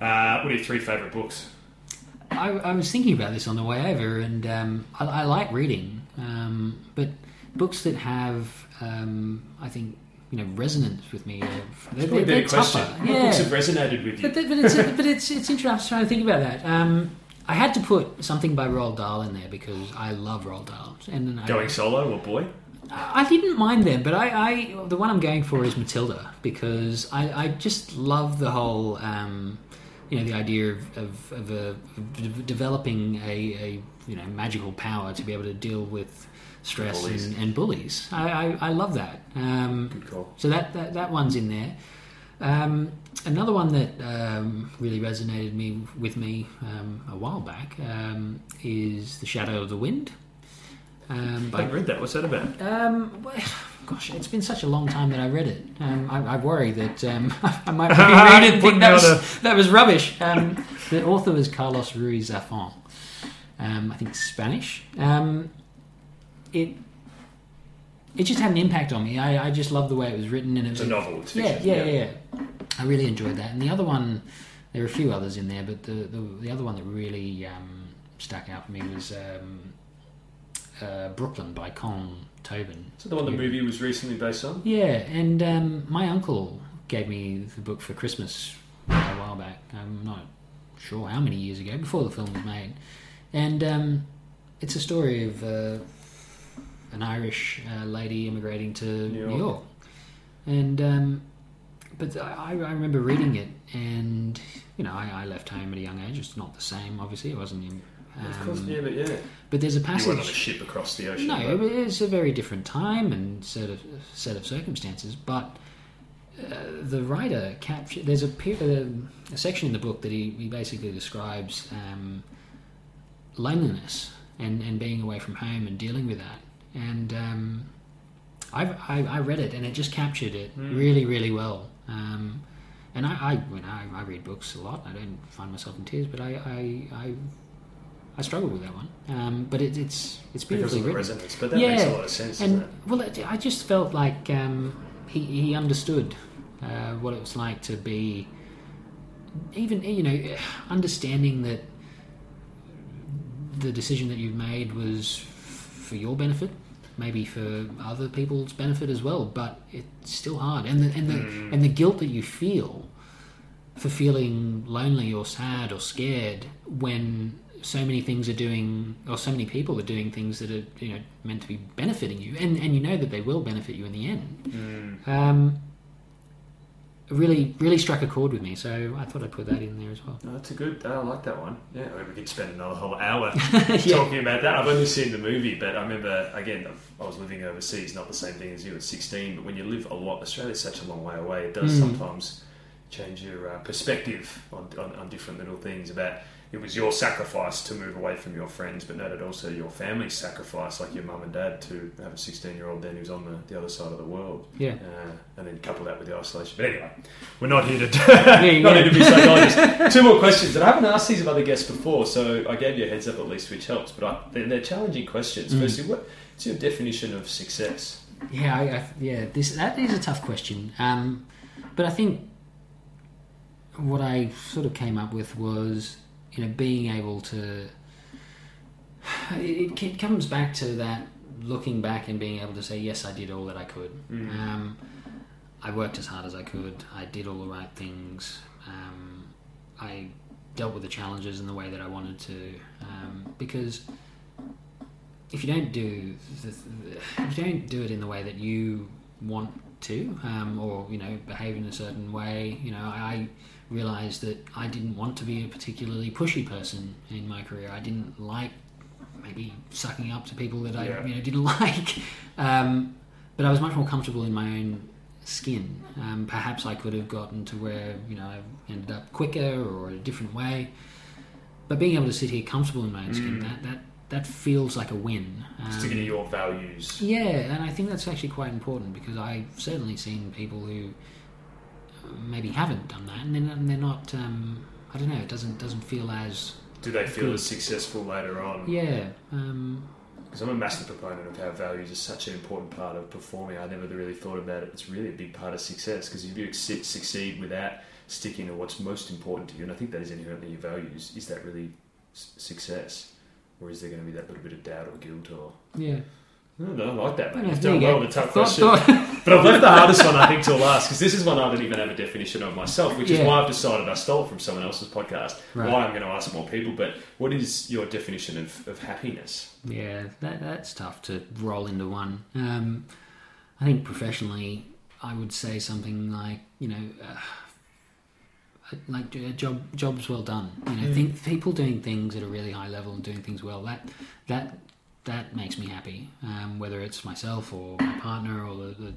Speaker 3: Uh, what are your three favourite books?
Speaker 4: I, I was thinking about this on the way over, and um, I, I like reading, um, but books that have, um, I think, you know resonant with me. Uh, they're, they're
Speaker 3: question.
Speaker 4: tougher.
Speaker 3: What
Speaker 4: Yeah.
Speaker 3: books have resonated with you?
Speaker 4: But, but it's but it's it's interesting. I was trying to think about that. Um, I had to put something by Roald Dahl in there because I love Roald Dahl, and I,
Speaker 3: Going solo or boy?
Speaker 4: I didn't mind them, but I, I the one I'm going for is Matilda because I, I just love the whole um, you know the idea of, of, of, a, of developing a, a you know magical power to be able to deal with stress
Speaker 3: Bullies.
Speaker 4: And, and bullies. I, I, I love that. Um,
Speaker 3: Good call.
Speaker 4: so that, that that one's in there. Um, another one that um, really resonated me with me um, a while back um, is The Shadow of the Wind. Um,
Speaker 3: I read that. What's that about?
Speaker 4: um, well, <sighs> gosh, it's been such a long time that I read it. Um, I, I worry that um, <laughs> I might reread <laughs> it and think that was, <laughs> that was rubbish. Um, the author was Carlos Ruiz Zafon. Um, I think Spanish. Um, it it just had an impact on me. I, I just love the way it was written and it
Speaker 3: It's
Speaker 4: was
Speaker 3: a novel. It's
Speaker 4: yeah,
Speaker 3: fiction.
Speaker 4: yeah, yeah, yeah. I really enjoyed that. And the other one, there are a few others in there, but the the, the other one that really um, stuck out for me was um, uh, Brooklyn by Colm Tóibín.
Speaker 3: So the one the movie was recently based on?
Speaker 4: Yeah, and um, my uncle gave me the book for Christmas a while back. I'm not sure how many years ago, before the film was made. And um, it's a story of uh, an Irish uh, lady immigrating to
Speaker 3: New
Speaker 4: New
Speaker 3: York.
Speaker 4: York. And um, but I, I remember reading it, and you know, I, I left home at a young age. It's not the same, obviously. It wasn't in. Um,
Speaker 3: of course, yeah, but yeah.
Speaker 4: But there's a
Speaker 3: You
Speaker 4: passage.
Speaker 3: went on a ship across the ocean.
Speaker 4: No,
Speaker 3: but-
Speaker 4: it's a very different time and set of set of circumstances. But uh, the writer captured. There's a, pe- uh, a section in the book that he, he basically describes um, loneliness and, and being away from home and dealing with that. And um, I, I I read it and it just captured it really really well. Um, and I, I, when I, I read books a lot. I don't find myself in tears, but I, I, I I struggle with that one, um, but it, it's it's
Speaker 3: because
Speaker 4: beautifully
Speaker 3: of the
Speaker 4: written.
Speaker 3: resonance. But that
Speaker 4: yeah,
Speaker 3: makes a lot of sense,
Speaker 4: and well, it, I just felt like um, he he understood uh, what it was like to be, even you know, understanding that the decision that you've made was for your benefit, maybe for other people's benefit as well, but it's still hard, and the and the
Speaker 3: Mm.
Speaker 4: and the guilt that you feel for feeling lonely or sad or scared when so many things are doing or so many people are doing things that are you know meant to be benefiting you and and you know that they will benefit you in the end. Um, really really struck a chord with me so I thought I'd put that in there as well
Speaker 3: No, that's a good. I like that one. Yeah, I mean, we could spend another whole hour <laughs>
Speaker 4: Yeah.
Speaker 3: talking about that. I've only seen the movie, but I remember again. I was living overseas, not the same thing as you at sixteen. But when you live a lot, Australia's such a long way away. It does
Speaker 4: Mm.
Speaker 3: sometimes change your uh, perspective on, on, on different little things about. It was your sacrifice to move away from your friends, but noted also your family's sacrifice, like your mum and dad, to have a 16 year old then who's on the, the other side of the world.
Speaker 4: yeah
Speaker 3: Uh, and then couple that with the isolation. But anyway, we're not here to <laughs>
Speaker 4: you
Speaker 3: not
Speaker 4: go.
Speaker 3: here to be psychologists. Two more questions, and I haven't asked these of other guests before, so I gave you a heads up at least, which helps. But I, they're, they're challenging questions.
Speaker 4: Mm.
Speaker 3: Firstly, what's your definition of success?
Speaker 4: Yeah, I, I, yeah. This that is a tough question, um, but I think what I sort of came up with was, you know, being able to. It, it comes back to that looking back and being able to say, yes, I did all that I could. Um, I worked as hard as I could. I did all the right things. Um, I dealt with the challenges in the way that I wanted to, um, because if you don't do the, if you don't do it in the way that you want to, um, or you know, behave in a certain way, you know, I realized that I didn't want to be a particularly pushy person in my career. I didn't like maybe sucking up to people that I
Speaker 3: Yeah.
Speaker 4: you know didn't <laughs> like, um, but I was much more comfortable in my own skin. Um, perhaps I could have gotten to where you know I ended up quicker or a different way. But being able to sit here comfortable in my own skin, that that that feels like a win. Um,
Speaker 3: Sticking to your values.
Speaker 4: yeah, and I think that's actually quite important because I've certainly seen people who maybe haven't done that, and and they're not. Um, I don't know. It doesn't doesn't feel as
Speaker 3: Do they feel as successful later on?
Speaker 4: yeah. Um,
Speaker 3: Because I'm a massive proponent of how values are such an important part of performing. I never really thought about it. It's really a big part of success because if you succeed without sticking to what's most important to you, and I think that is inherently your values, is that really s- success? Or is there going to be that little bit of doubt or guilt or
Speaker 4: yeah.
Speaker 3: I don't like that, mate.
Speaker 4: Yeah,
Speaker 3: You've done well with a tough question. <laughs> But I've left the hardest one, I think, till last because this is one I don't even have a definition of myself, which is why I've decided I stole it from someone else's podcast.
Speaker 4: Right.
Speaker 3: Why I'm going to ask more people. But what is your definition of, of happiness?
Speaker 4: Yeah, that, that's tough to roll into one. Um, I think professionally, I would say something like you know, uh, like uh, job jobs well done. You know, think people doing things at a really high level and doing things well. That that that makes me happy. Um, whether it's myself or my partner or the, the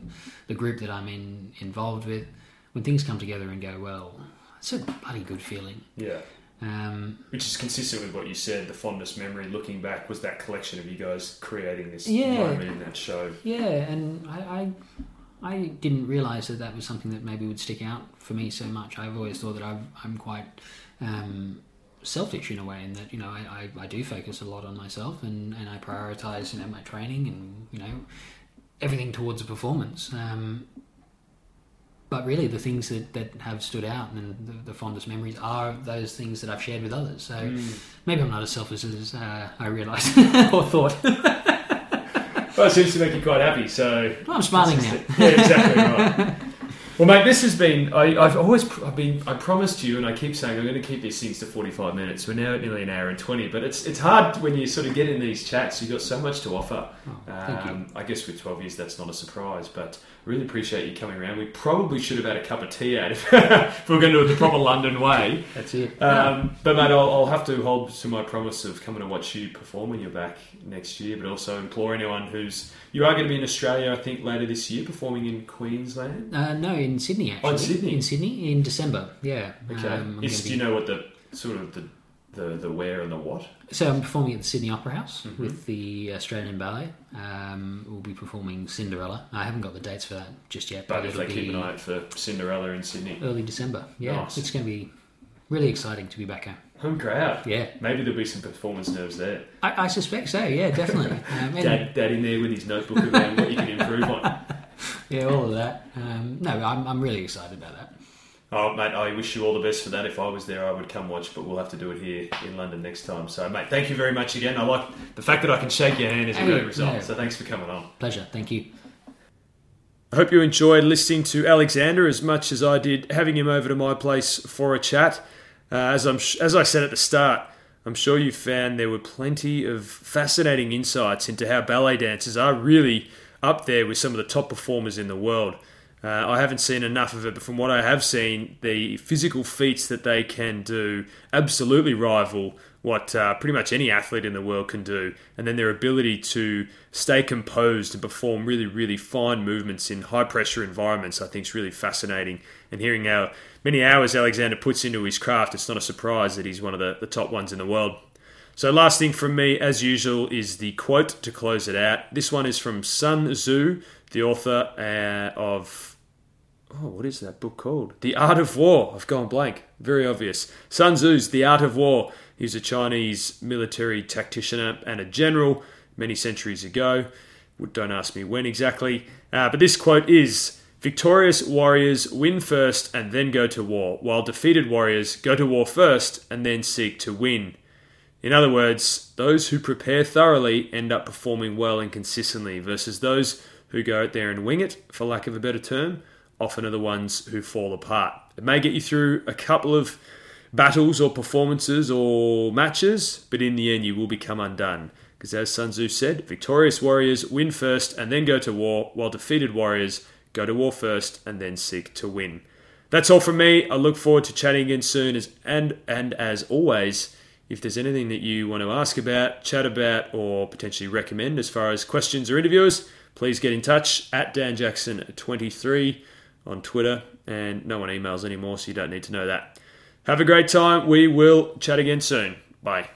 Speaker 4: the group that I'm in involved with, when things come together and go well, it's a bloody good feeling.
Speaker 3: Yeah.
Speaker 4: Um,
Speaker 3: Which is consistent with what you said. The fondest memory, looking back, was that collection of you guys creating this
Speaker 4: Yeah.
Speaker 3: moment in that show.
Speaker 4: Yeah, and I, I, I didn't realise that that was something that maybe would stick out for me so much. I've always thought that I'm, I'm quite um, selfish in a way, in that you know I, I, I do focus a lot on myself and, and I prioritise you know my training and you know everything towards a performance. Um, but really, the things that, that have stood out and the, the fondest memories are those things that I've shared with others. So maybe I'm not as selfish as uh, I realised <laughs> or thought.
Speaker 3: Well, it seems to make you quite happy, so
Speaker 4: I'm smiling now.
Speaker 3: Yeah, exactly right. <laughs> Well, mate, this has been. I, I've always, I've been, I promised you, and I keep saying I'm going to keep these things to 45 minutes. We're now at nearly an hour and 20, but it's it's hard when you sort of get in these chats. You've got so much to offer.
Speaker 4: Oh, thank you.
Speaker 3: Um, I guess with 12 years, that's not a surprise, but really appreciate you coming around. We probably should have had a cup of tea out <laughs> if, if we we're going to do it the proper London way.
Speaker 4: That's it.
Speaker 3: Um, but mate, I'll, I'll have to hold to my promise of coming to watch you perform when you're back next year. But also implore anyone who's you are going to be in Australia, I think, later this year, performing in Queensland.
Speaker 4: Uh, no, in Sydney actually.
Speaker 3: Oh, in Sydney?
Speaker 4: In Sydney in December. Yeah.
Speaker 3: Okay.
Speaker 4: Um,
Speaker 3: Is,
Speaker 4: gonna
Speaker 3: do you know what the sort of the the, the where and the what?
Speaker 4: So I'm performing at the Sydney Opera House
Speaker 3: Mm-hmm.
Speaker 4: with the Australian Ballet. Um, we'll be performing Cinderella. I haven't got the dates for that just yet,
Speaker 3: But
Speaker 4: but,
Speaker 3: if they keep
Speaker 4: be
Speaker 3: an eye out for Cinderella in Sydney,
Speaker 4: early December. Yeah,
Speaker 3: Nice.
Speaker 4: it's going to be really exciting to be back home.
Speaker 3: Home crowd.
Speaker 4: Yeah,
Speaker 3: Maybe there'll be some performance nerves there.
Speaker 4: I, I suspect so. Yeah, definitely. <laughs> Um,
Speaker 3: Dad, dad in there with his notebook around what you can improve on. <laughs>
Speaker 4: yeah, all of that. Um, no, I'm, I'm really excited about that.
Speaker 3: Oh, mate, I wish you all the best for that. If I was there, I would come watch, but we'll have to do it here in London next time. So, mate, thank you very much again. I like the fact that I can shake your hand is a great result.
Speaker 4: yeah.
Speaker 3: So, thanks for coming on.
Speaker 4: Pleasure. Thank you.
Speaker 3: I hope you enjoyed listening to Alexander as much as I did having him over to my place for a chat. Uh, as I'm as I said at the start, I'm sure you found there were plenty of fascinating insights into how ballet dancers are really up there with some of the top performers in the world. Uh, I haven't seen enough of it, but from what I have seen, the physical feats that they can do absolutely rival what uh, pretty much any athlete in the world can do. And then their ability to stay composed and perform really, really fine movements in high pressure environments, I think is really fascinating. And hearing how many hours Alexander puts into his craft, it's not a surprise that he's one of the, the top ones in the world. So, last thing from me, as usual, is the quote to close it out. This one is from Sun Tzu, the author uh, of Oh, what is that book called? The Art of War. I've gone blank. Very obvious. Sun Tzu's The Art of War. He's a Chinese military tactician and a general many centuries ago. Don't ask me when exactly. Uh, but this quote is Victorious warriors win first and then go to war, while defeated warriors go to war first and then seek to win. In other words, those who prepare thoroughly end up performing well and consistently, versus those who go out there and wing it, for lack of a better term, often are the ones who fall apart. It may get you through a couple of battles or performances or matches, but in the end you will become undone. Because as Sun Tzu said, victorious warriors win first and then go to war, while defeated warriors go to war first and then seek to win. That's all from me. I look forward to chatting again soon. As, and and as always, if there's anything that you want to ask about, chat about, or potentially recommend as far as questions or interviewers, please get in touch at Dan Jackson23 on Twitter. And no one emails anymore, so you don't need to know that. Have a great time. We will chat again soon. Bye.